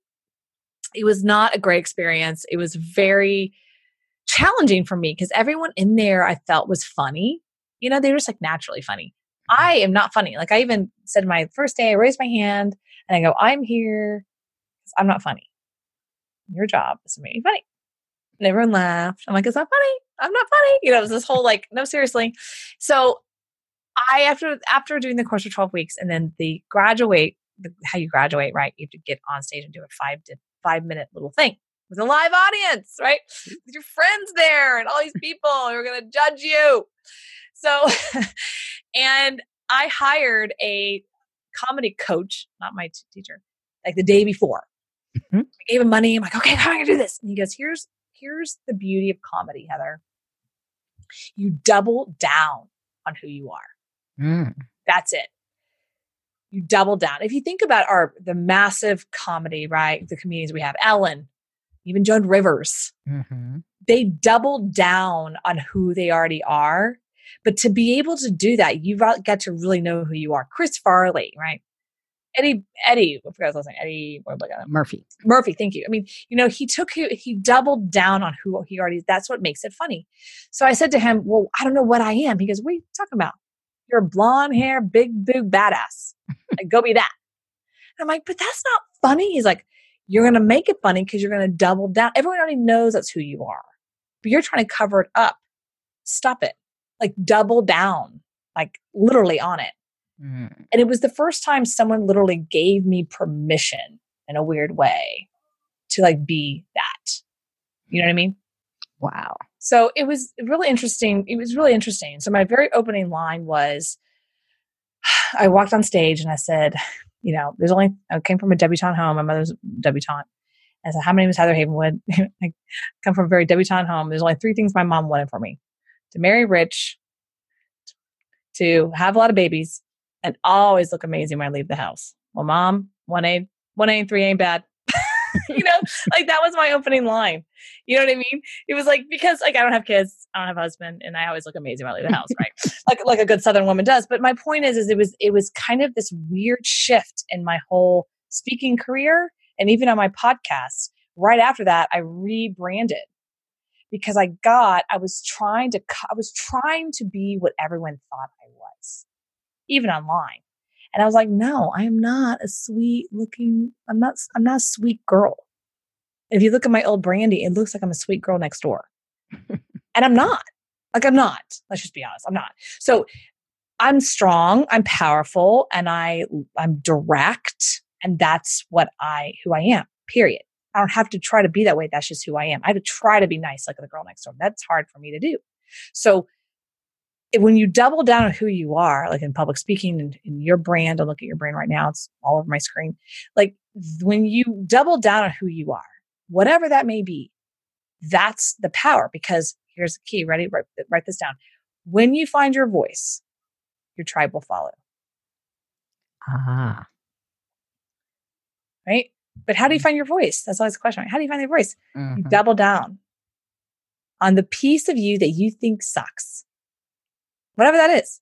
It was not a great experience. It was very challenging for me because everyone in there I felt was funny. You know, they were just like naturally funny. Mm-hmm. I am not funny. Like I even said my first day, I raised my hand and I go, I'm here. I'm not funny. Your job is to make me funny. And everyone laughed. I'm like, it's not funny. I'm not funny. You know, it was this whole like, no, seriously. So I after after doing the course for 12 weeks and then the graduate, the, how you graduate, right? You have to get on stage and do a five to five minute little thing with a live audience, right? With your friends there and all these people who are gonna judge you. So and I hired a comedy coach, not my teacher, like the day before. Mhm. I gave him money. I'm like, okay, how am I gonna do this? And he goes, here's here's the beauty of comedy, Heather. You double down on who you are. Mm. That's it. You double down. If you think about our the massive comedy, right? The comedians we have, Ellen, even Joan Rivers, Mhm. they double down on who they already are. But to be able to do that, you've got to really know who you are. Chris Farley, right? Eddie, Eddie, I forgot his last name. Eddie, what am I gonna- Murphy. Murphy, thank you. I mean, you know, he took he, he doubled down on who he already. That's what makes it funny. So I said to him, "Well, I don't know what I am." He goes, "What are you talking about? You're a blonde hair, big boob badass. like, go be that." And I'm like, "But that's not funny." He's like, "You're gonna make it funny because you're gonna double down. Everyone already knows that's who you are, but you're trying to cover it up. Stop it. Like, double down. Like, literally on it." Mm. And it was the first time someone literally gave me permission in a weird way to like be that. You know what I mean? Wow. So it was really interesting. It was really interesting. So my very opening line was I walked on stage and I said, you know, there's only, I came from a debutante home. My mother's a debutante. I said, How my name is Heather Havenwood. I come from a very debutante home. There's only three things my mom wanted for me to marry rich, to have a lot of babies, and always look amazing when I leave the house. Well, mom, one A, one A and three ain't bad. you know, like that was my opening line. You know what I mean? It was like because like I don't have kids, I don't have a husband, and I always look amazing when I leave the house, right? like like a good Southern woman does. But my point is, is it was it was kind of this weird shift in my whole speaking career, and even on my podcast. Right after that, I rebranded because I got I was trying to I was trying to be what everyone thought I was, even online. And I was like, no, I am not a sweet looking, I'm not, I'm not a sweet girl. If you look at my old brandy, it looks like I'm a sweet girl next door. and I'm not. Like I'm not. Let's just be honest. I'm not. So I'm strong, I'm powerful, and I I'm direct, and that's what I who I am. Period. I don't have to try to be that way. That's just who I am. I have to try to be nice like the girl next door. That's hard for me to do. So when you double down on who you are, like in public speaking and in your brand, I look at your brand right now, it's all over my screen. Like when you double down on who you are, whatever that may be, that's the power because here's the key. Ready? Write, write this down. When you find your voice, your tribe will follow, Ah. right? But how do you find your voice? That's always the question. Right? How do you find your voice? You Mhm. double down on the piece of you that you think sucks. Whatever that is.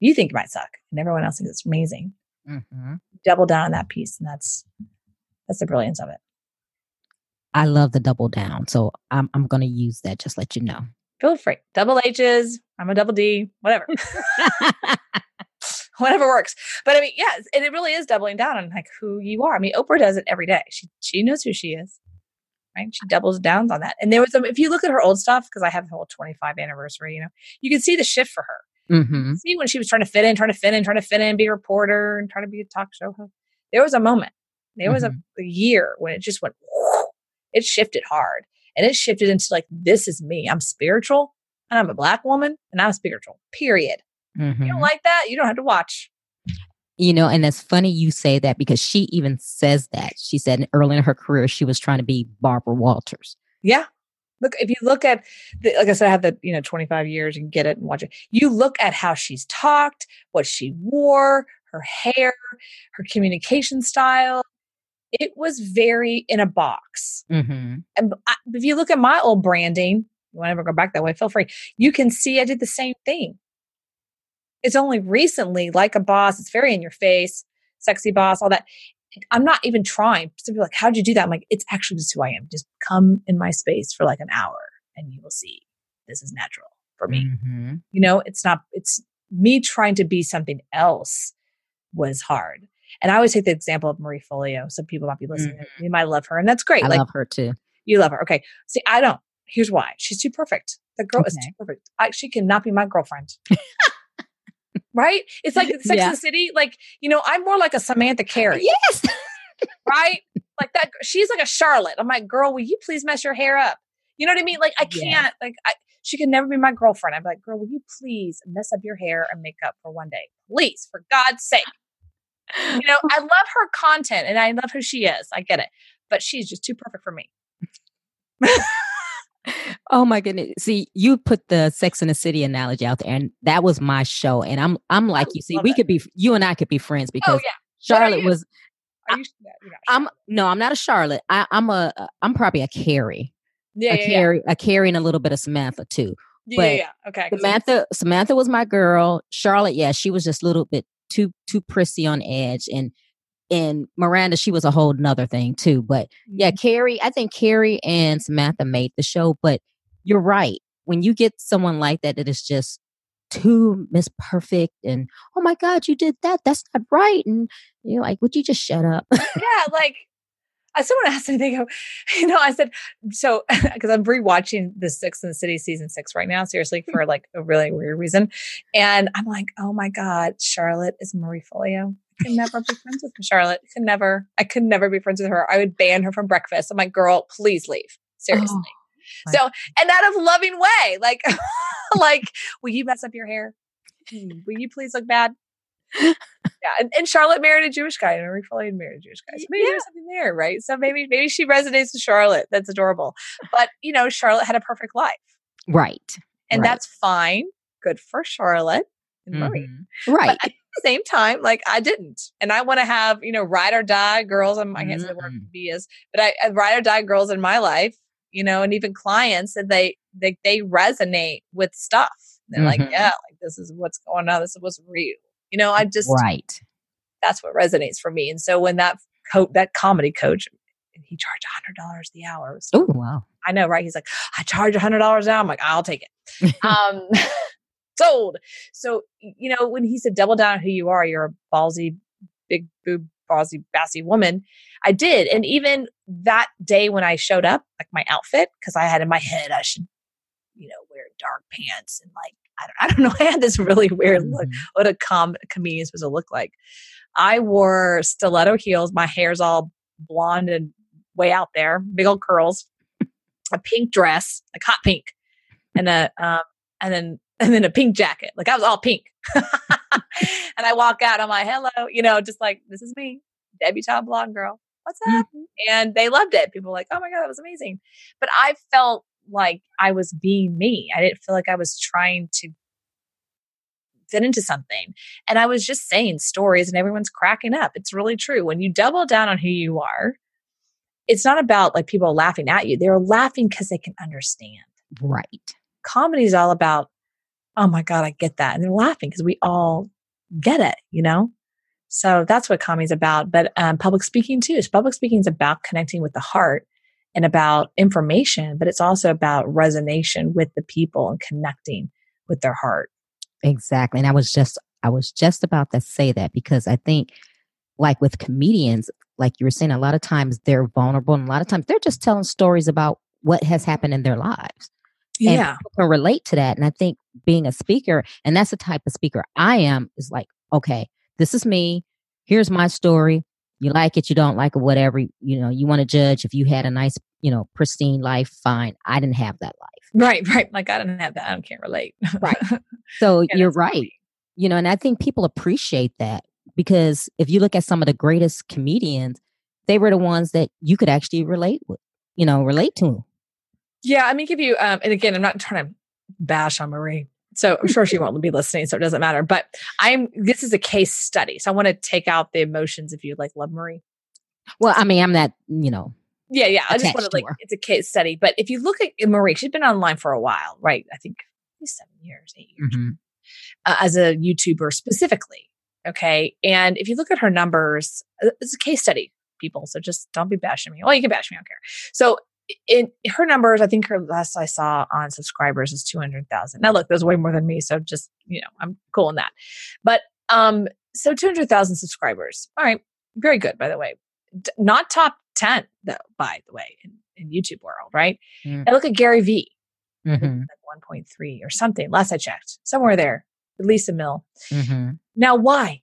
You think it might suck and everyone else thinks it's amazing. Mhm. Double down on that piece. And that's that's the brilliance of it. I love the double down. So I'm I'm gonna use that, just let you know. Feel free. Double H's. I'm a double D, whatever. whatever works. But I mean, yes, and it really is doubling down on like who you are. I mean, Oprah does it every day. She she knows who she is. Right? She doubles down on that. And there was a, if you look at her old stuff, because I have the whole 25 anniversary, you know, you can see the shift for her. Hmm See when she was trying to fit in, trying to fit in, trying to fit in, be a reporter and trying to be a talk show host. There was a moment. There was a, a year when it just went it shifted hard. And it shifted into like, this is me. I'm spiritual and I'm a black woman and I'm spiritual. Period. hmm You don't like that? You don't have to watch. You know, and it's funny you say that because she even says that. She said early in her career she was trying to be Barbara Walters. Yeah. Look, if you look at the, like I said, I have the, you know, 25 years and get it and watch it. You look at how she's talked, what she wore, her hair, her communication style. It was very in a box. Mm-hmm. And I, if you look at my old branding, you want to ever go back that way, feel free. You can see I did the same thing. It's only recently, like a boss, it's very in your face, sexy boss, all that. I'm not even trying. Some people are like, how'd you do that? I'm like, it's actually just who I am. Just come in my space for like an hour and you will see this is natural for me. Mm-hmm. You know, it's not, it's me trying to be something else was hard. And I always take the example of Marie Forleo. Some people might be listening. Mhm. You might love her, and that's great. I like love her too. you love her. Okay. See, I don't. Here's why. She's too perfect. The girl is too perfect. I, she cannot be my girlfriend. right? It's like Sex Yeah. and the City. Like, you know, I'm more like a Samantha Carey, Yes. right? Like that. She's like a Charlotte. I'm like, girl, will you please mess your hair up? You know what I mean? Like, I can't, like, I, she can never be my girlfriend. I'm like, girl, will you please mess up your hair and makeup for one day? Please, for God's sake. You know, I love her content and I love who she is. I get it. But she's just too perfect for me. Oh my goodness. See, you put the Sex in the City analogy out there and that was my show. And I'm I'm like you. See, we it. could be you and I could be friends because Oh, yeah. Charlotte was Are you? yeah, you're not I'm no, I'm not a Charlotte. I, I'm a I'm probably a Carrie. yeah, a yeah, yeah. A Carrie and a little bit of Samantha too. Yeah, but yeah, yeah. Okay. I can see. Samantha Samantha was my girl. Charlotte, yeah, she was just a little bit too too prissy on edge. And and Miranda, she was a whole nother thing too. But yeah, Mhm. Carrie, I think Carrie and Samantha made the show, but you're right. When you get someone like that that is just too Miss Perfect and oh my God, you did that. That's not right. And you're like, would you just shut up? yeah, like I someone asked me, they go, you know, I said, so because I'm rewatching the Sex in the City season six right now, seriously, hmm. for like a really weird reason. And I'm like, oh my God, Charlotte is Marie Forleo. I can never be friends with Charlotte. I could never, I could never be friends with her. I would ban her from breakfast. I'm like, girl, please leave. Oh, seriously. So, and out of loving way, like, like, will you mess up your hair? Hmm, Will you please look bad? yeah, and, and Charlotte married a Jewish guy, and Marie Forleo married a Jewish guy. So maybe Yeah. there's something there, right? So maybe maybe she resonates with Charlotte. That's adorable. But you know, Charlotte had a perfect life, right. and Right. that's fine. Good for Charlotte and Marie. Mhm. Right. But at the same time, like I didn't, and I want to have you know ride or die girls. I'm, I can't say the word Mm. be is, but I, I ride or die girls in my life. You know, and even clients that they they they resonate with stuff. They're like, Mhm. yeah, like this is what's going on. This is what's real. You know, I just right. that's what resonates for me. And so when that coach, that comedy coach, he charged a hundred dollars the hour. Was- Oh wow. I know, right? He's like, I charge a hundred dollars now. I'm like, I'll take it. um, sold. So you know, when he said, "Double down on who you are," you're a ballsy, big boob, ballsy, bassy woman. I did, and even that day when I showed up, like my outfit, because I had in my head I should, you know, wear dark pants and like I don't, I don't know. I had this really weird look Mhm. what a com- comedian supposed to look like. I wore stiletto heels. My hair's all blonde and way out there, big old curls, a pink dress, like hot pink, and a um, and then and then a pink jacket. Like I was all pink. and I walk out. I'm like, hello, you know, just like this is me, debutante blonde girl. What's mm-hmm. up? And they loved it. People were like, oh my god, that was amazing. But I felt like I was being me. I didn't feel like I was trying to fit into something. And I was just saying stories and everyone's cracking up. It's really true. When you double down on who you are, it's not about like people laughing at you. They're laughing because they can understand. Right. Comedy is all about, oh my God, I get that. And they're laughing because we all get it, you know? So that's what comedy is about. But um, public speaking too. is public speaking is about connecting with the heart and about information, but it's also about resonation with the people and connecting with their heart. Exactly. And I was just I was just about to say that because I think like with comedians, like you were saying, a lot of times they're vulnerable and a lot of times they're just telling stories about what has happened in their lives. And people can relate to that. And I think being a speaker, and that's the type of speaker I am, is like, okay, this is me. Here's my story. You like it, you don't like it, whatever. You know, you want to judge if you had a nice, you know, pristine life, fine. I didn't have that life. Right, right. Like I didn't have that. I can't relate. Right. So Yeah, you're right. funny. You know, and I think people appreciate that because if you look at some of the greatest comedians, they were the ones that you could actually relate with, you know, relate to. Yeah, I mean, give you, um, and again, I'm not trying to bash on Marie. So I'm sure she won't be listening, so it doesn't matter. But I'm this is a case study. So I want to take out the emotions if you like love Marie. Well, I mean, I'm that, you know. Yeah, yeah. I just want to like it's a case study. But if you look at Marie, she's been online for a while, right? I think seven years, eight years mm-hmm. uh, as a YouTuber specifically. Okay. And if you look at her numbers, uh, it's a case study, people. So just don't be bashing me. Well, you can bash me, I don't care. So in her numbers, I think her last I saw on subscribers is 200,000. Now look, there's way more than me. So just, you know, I'm cool in that. But, um, so 200,000 subscribers. All right. Very good, by the way. D- not top 10 though, by the way, in, in YouTube world, right? Mm. look at Gary Vee. Mm-hmm. Like 1.3 or something. Last I checked, somewhere there, at least a mil. Mm-hmm. Now, why?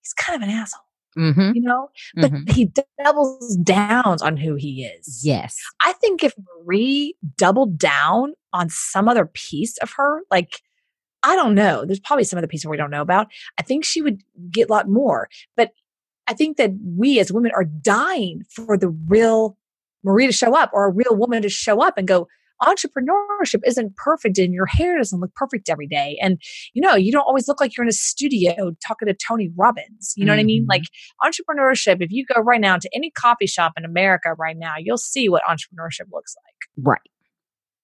He's kind of an asshole. Mm-hmm. You know, but mm-hmm. he doubles down on who he is. Yes. I think if Marie doubled down on some other piece of her, like, I don't know, there's probably some other pieces we don't know about. I think she would get a lot more. But I think that we as women are dying for the real Marie to show up or a real woman to show up and go, entrepreneurship isn't perfect and your hair doesn't look perfect every day. And, you know, you don't always look like you're in a studio talking to Tony Robbins. You know mm-hmm. what I mean? Like mm-hmm. entrepreneurship, if you go right now to any coffee shop in America right now, you'll see what entrepreneurship looks like. Right.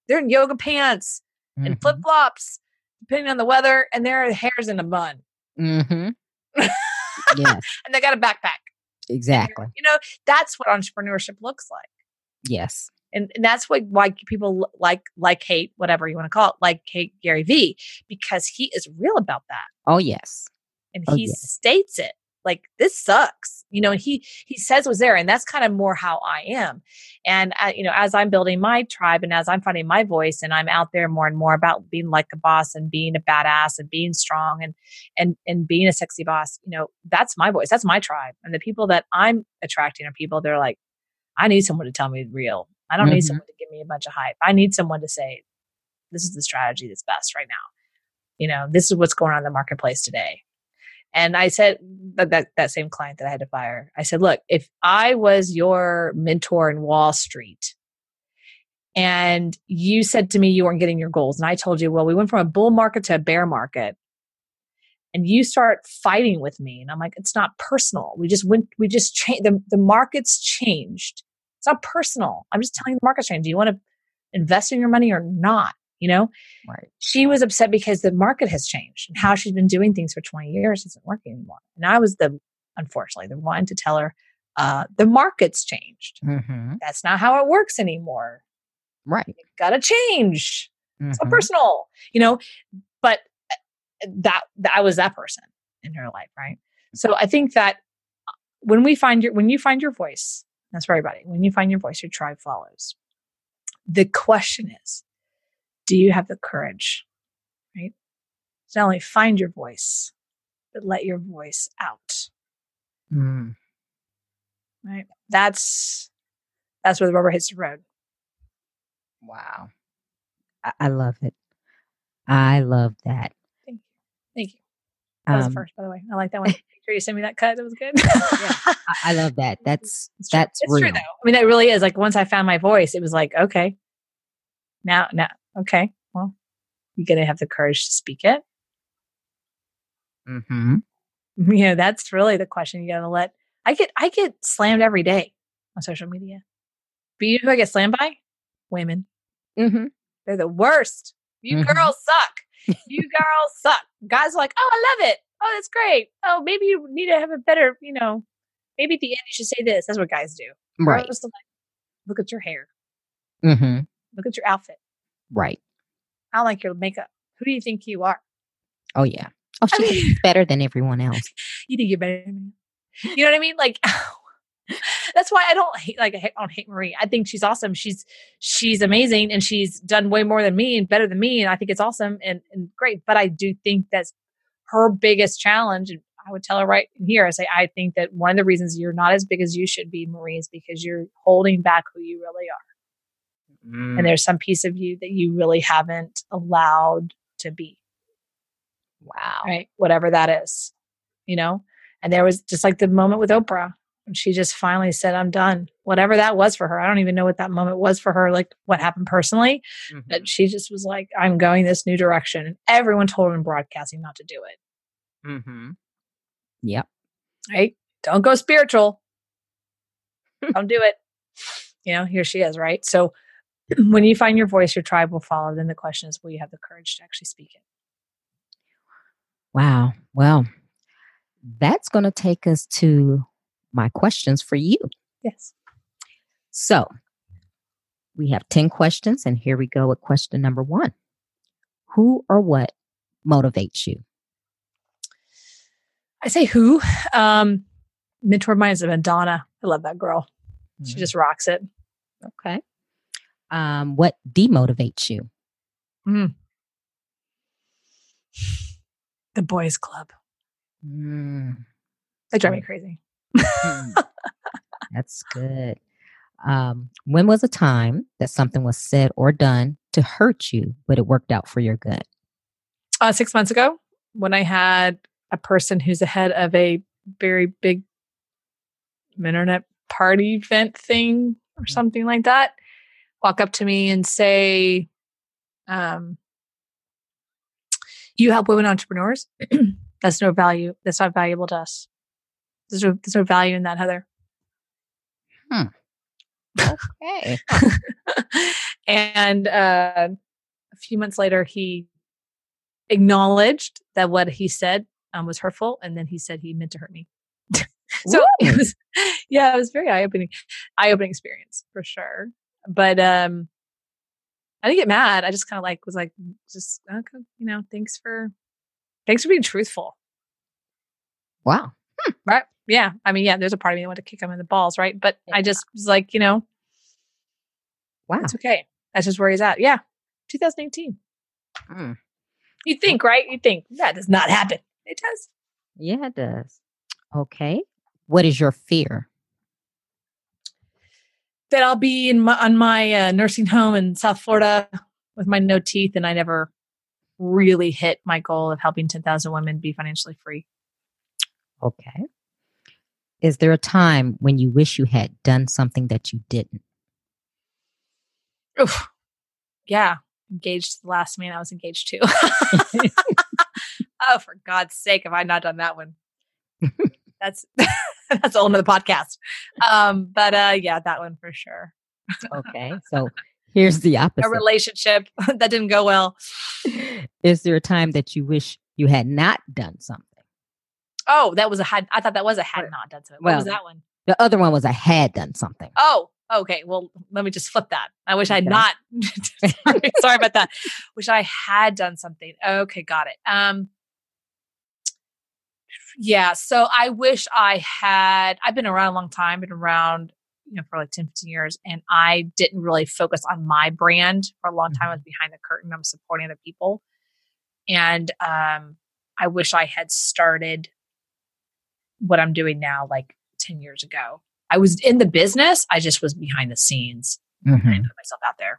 They're in yoga pants mm-hmm. and flip flops, depending on the weather, and their hair's in a bun. Mm-hmm. yes. and they got a backpack. Exactly. You know, that's what entrepreneurship looks like. Yes and, and that's why why people like like hate whatever you want to call it like hate Gary Vee because he is real about that. Oh yes, and oh, he yes. states it like this sucks you know and he he says was there and that's kind of more how i am and uh, you know as i'm building my tribe and as i'm finding my voice and i'm out there more and more about being like a boss and being a badass and being strong and and and being a sexy boss you know that's my voice that's my tribe and the people that i'm attracting are people they're like i need someone to tell me real I don't mm-hmm. need someone to give me a bunch of hype. I need someone to say, this is the strategy that's best right now. You know, this is what's going on in the marketplace today. And I said that, that, that same client that I had to fire, I said, look, if I was your mentor in Wall Street and you said to me you weren't getting your goals, and I told you, well, we went from a bull market to a bear market, and you start fighting with me, and I'm like, it's not personal. We just went, we just changed, the, the market's changed it's not personal. I'm just telling the market strategy. Do you want to invest in your money or not? You know, right. she was upset because the market has changed and how she's been doing things for 20 years isn't working anymore. And I was the, unfortunately, the one to tell her, uh, the market's changed. Mm-hmm. That's not how it works anymore. Right. You've got to change. Mm-hmm. So personal, you know, but uh, that, that I was that person in her life. Right. So I think that uh, when we find your, when you find your voice, that's for everybody. When you find your voice, your tribe follows. The question is, do you have the courage, right? To not only find your voice, but let your voice out. Mm. Right. That's that's where the rubber hits the road. Wow. I, I love it. I love that. Thank you. Thank you. That was um, the first, by the way. I like that one. sure you send me that cut. That was good. yeah, I love that. That's it's that's it's real. true though. I mean, that really is like once I found my voice, it was like okay, now now okay, well, you're gonna have the courage to speak it. Hmm. You know, that's really the question you gotta let. I get I get slammed every day on social media. But you know who I get slammed by? Women. Mm-hmm. They're the worst. You mm-hmm. girls suck. You girls suck. Guys are like, oh, I love it oh, that's great. Oh, maybe you need to have a better, you know, maybe at the end you should say this. That's what guys do. Right. Like, look at your hair. Mm-hmm. Look at your outfit. Right. I like your makeup. Who do you think you are? Oh, yeah. Oh, she's I mean, better than everyone else. you think you're better than me. You know what I mean? Like, that's why I don't hate like I don't hate Marie. I think she's awesome. She's she's amazing and she's done way more than me and better than me. And I think it's awesome and, and great. But I do think that's her biggest challenge, and I would tell her right here, I say, I think that one of the reasons you're not as big as you should be, Marie, is because you're holding back who you really are. Mm. And there's some piece of you that you really haven't allowed to be. Wow. Right. Whatever that is, you know? And there was just like the moment with Oprah. And she just finally said, I'm done. Whatever that was for her. I don't even know what that moment was for her, like what happened personally. Mm-hmm. But she just was like, I'm going this new direction. And everyone told her in broadcasting not to do it. Mm-hmm. Yep. Right? Don't go spiritual. don't do it. You know, here she is, right? So when you find your voice, your tribe will follow. Then the question is, will you have the courage to actually speak it? Wow. Well, that's going to take us to my questions for you. Yes. So we have 10 questions, and here we go with question number one Who or what motivates you? I say who. Um, mentor of mine is Madonna. I love that girl. She Mhm. just rocks it. Okay. Um, what demotivates you? The boys club. Mm, They drive me Mm. crazy. Hmm. That's good. Um, when was a time that something was said or done to hurt you, but it worked out for your good? Uh, six months ago, when I had a person who's the head of a very big internet party event thing or something like that, walk up to me and say, um, "You help women entrepreneurs. that's no value. That's not valuable to us. There's no, there's no value in that, Heather." Okay. and uh, a few months later, he acknowledged that what he said um, was hurtful, and then he said he meant to hurt me. so it was, yeah, it was very eye opening, eye opening experience for sure. But um, I didn't get mad. I just kind of like was like, just okay, you know, thanks for, thanks for being truthful, Wow. right? Yeah, I mean, yeah, there's a part of me that want to kick him in the balls, right? But I just was like, you know, Wow. it's okay. That's just where he's at. Yeah, 2018. Mm. You think, right? You think that does not happen. It does. Yeah, it does. Okay. What is your fear? That I'll be in my, on my uh, nursing home in South Florida with my no teeth, and I never really hit my goal of helping 10,000 women be financially free. Okay. Is there a time when you wish you had done something that you didn't? Oof. Yeah, engaged to the last man I was engaged to. oh, for God's sake, have I not done that one? that's that's all whole nother podcast. Um, but uh, yeah, that one for sure. Okay. So here's the opposite. A relationship that didn't go well. Is there a time that you wish you had not done something? Oh, that was a had. I thought that was a had not done something. What was that one? The other one was a had done something. Oh, okay. Well, let me just flip that. I wish I had not. sorry, sorry about that. Wish I had done something. Okay, got it. Um, yeah. So I wish I had. I've been around a long time. Been around, you know, for like 10, 15 years, and I didn't really focus on my brand for a long time. I was behind the curtain. I was supporting other people, and um, I wish I had started what I'm doing now, like 10 years ago. I was in the business. I just was behind the scenes. I Mhm. put myself out there.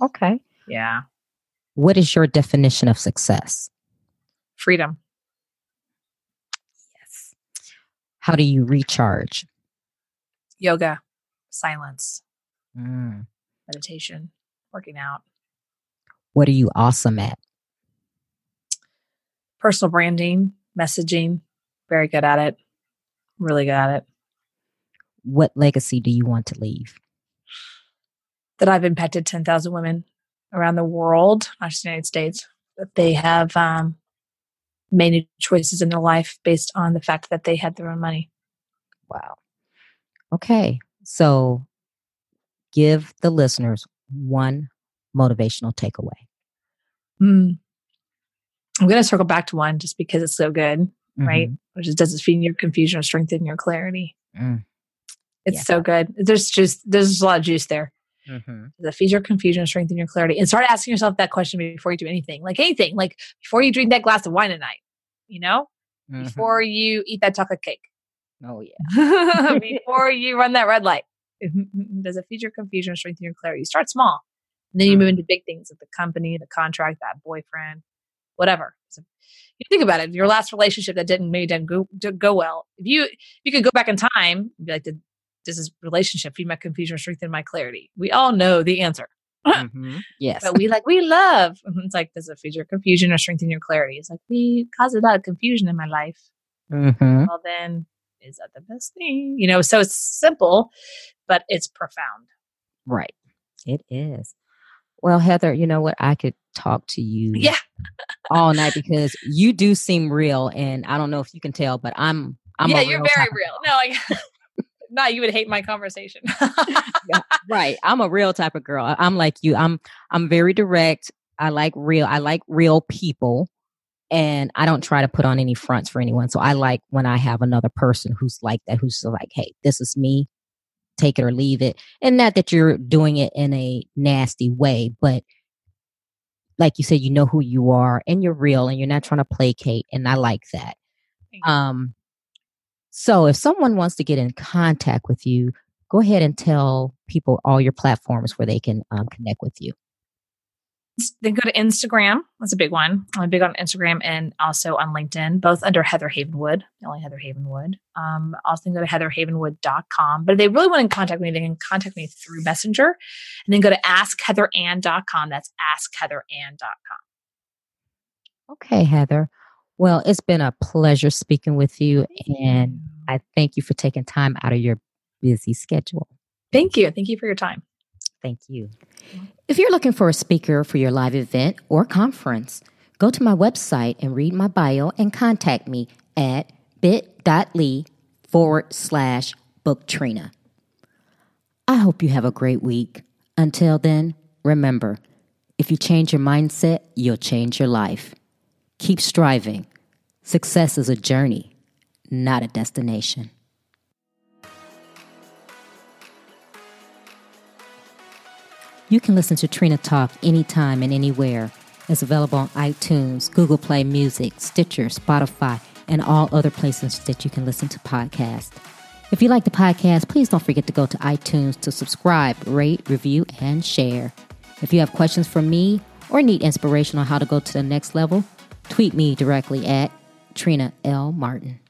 Okay. Yeah. What is your definition of success? Freedom. Yes. How do you recharge? Yoga. Silence. Mm. Meditation. Working out. What are you awesome at? Personal branding. Messaging. Very good at it. Really good at it. What legacy do you want to leave? That I've impacted 10,000 women around the world, not just the United States, that they have um, made new choices in their life based on the fact that they had their own money. Wow. Okay. So give the listeners one motivational takeaway. Mm. I'm going to circle back to one just because it's so good, right? Which is does it feed your confusion or strengthen your clarity? Mm. It's Yeah. so good. There's just there's a lot of juice there. Mhm. Does it feed your confusion or strengthen your clarity? And start asking yourself that question before you do anything, like anything, like before you drink that glass of wine at night, you know, Mhm. before you eat that chocolate cake, Oh, yeah. before you run that red light. Does it feed your confusion or strengthen your clarity? You start small, and then you move Mm. into big things like the company, the contract, that boyfriend, whatever. So you think about it, your last relationship that didn't maybe didn't go, didn't go well. If you if you could go back in time be like, did does this relationship feed my confusion or strengthen my clarity? We all know the answer. Mm-hmm. Yes. But we like we love. It's like does it feed your confusion or strengthen your clarity? It's like we cause a lot of confusion in my life. Mm-hmm. Well, then is that the best thing? You know, so it's simple, but it's profound. Right. It is. Well, Heather, you know what? I could talk to you Yeah. all night because you do seem real, and I don't know if you can tell, but I'm I'm yeah, a you're real very real. No, I no, you would hate my conversation. right. I'm a real type of girl. I'm like you. I'm I'm very direct. I like real. I like real people. And I don't try to put on any fronts for anyone. So I like when I have another person who's like that, who's like, hey, this is me. Take it or leave it. And not that you're doing it in a nasty way, but like you said, you know who you are and you're real and you're not trying to placate. And I like that. Um, so if someone wants to get in contact with you, go ahead and tell people all your platforms where they can um, connect with you. Then go to Instagram. That's a big one. I'm big on Instagram and also on LinkedIn, both under Heather Havenwood, the only Heather Havenwood. Um, also go to heatherhavenwood.com. But if they really want to contact me, they can contact me through Messenger and then go to askheatherann.com. That's askheatherann.com. Okay, Heather. Well, it's been a pleasure speaking with you, and I thank you for taking time out of your busy schedule. Thank you. Thank you for your time. Thank you. If you're looking for a speaker for your live event or conference, go to my website and read my bio and contact me at bit.ly forward slash book Trina. I hope you have a great week. Until then, remember if you change your mindset, you'll change your life. Keep striving. Success is a journey, not a destination. You can listen to Trina Talk anytime and anywhere. It's available on iTunes, Google Play Music, Stitcher, Spotify, and all other places that you can listen to podcasts. If you like the podcast, please don't forget to go to iTunes to subscribe, rate, review, and share. If you have questions for me or need inspiration on how to go to the next level, tweet me directly at Trina L. Martin.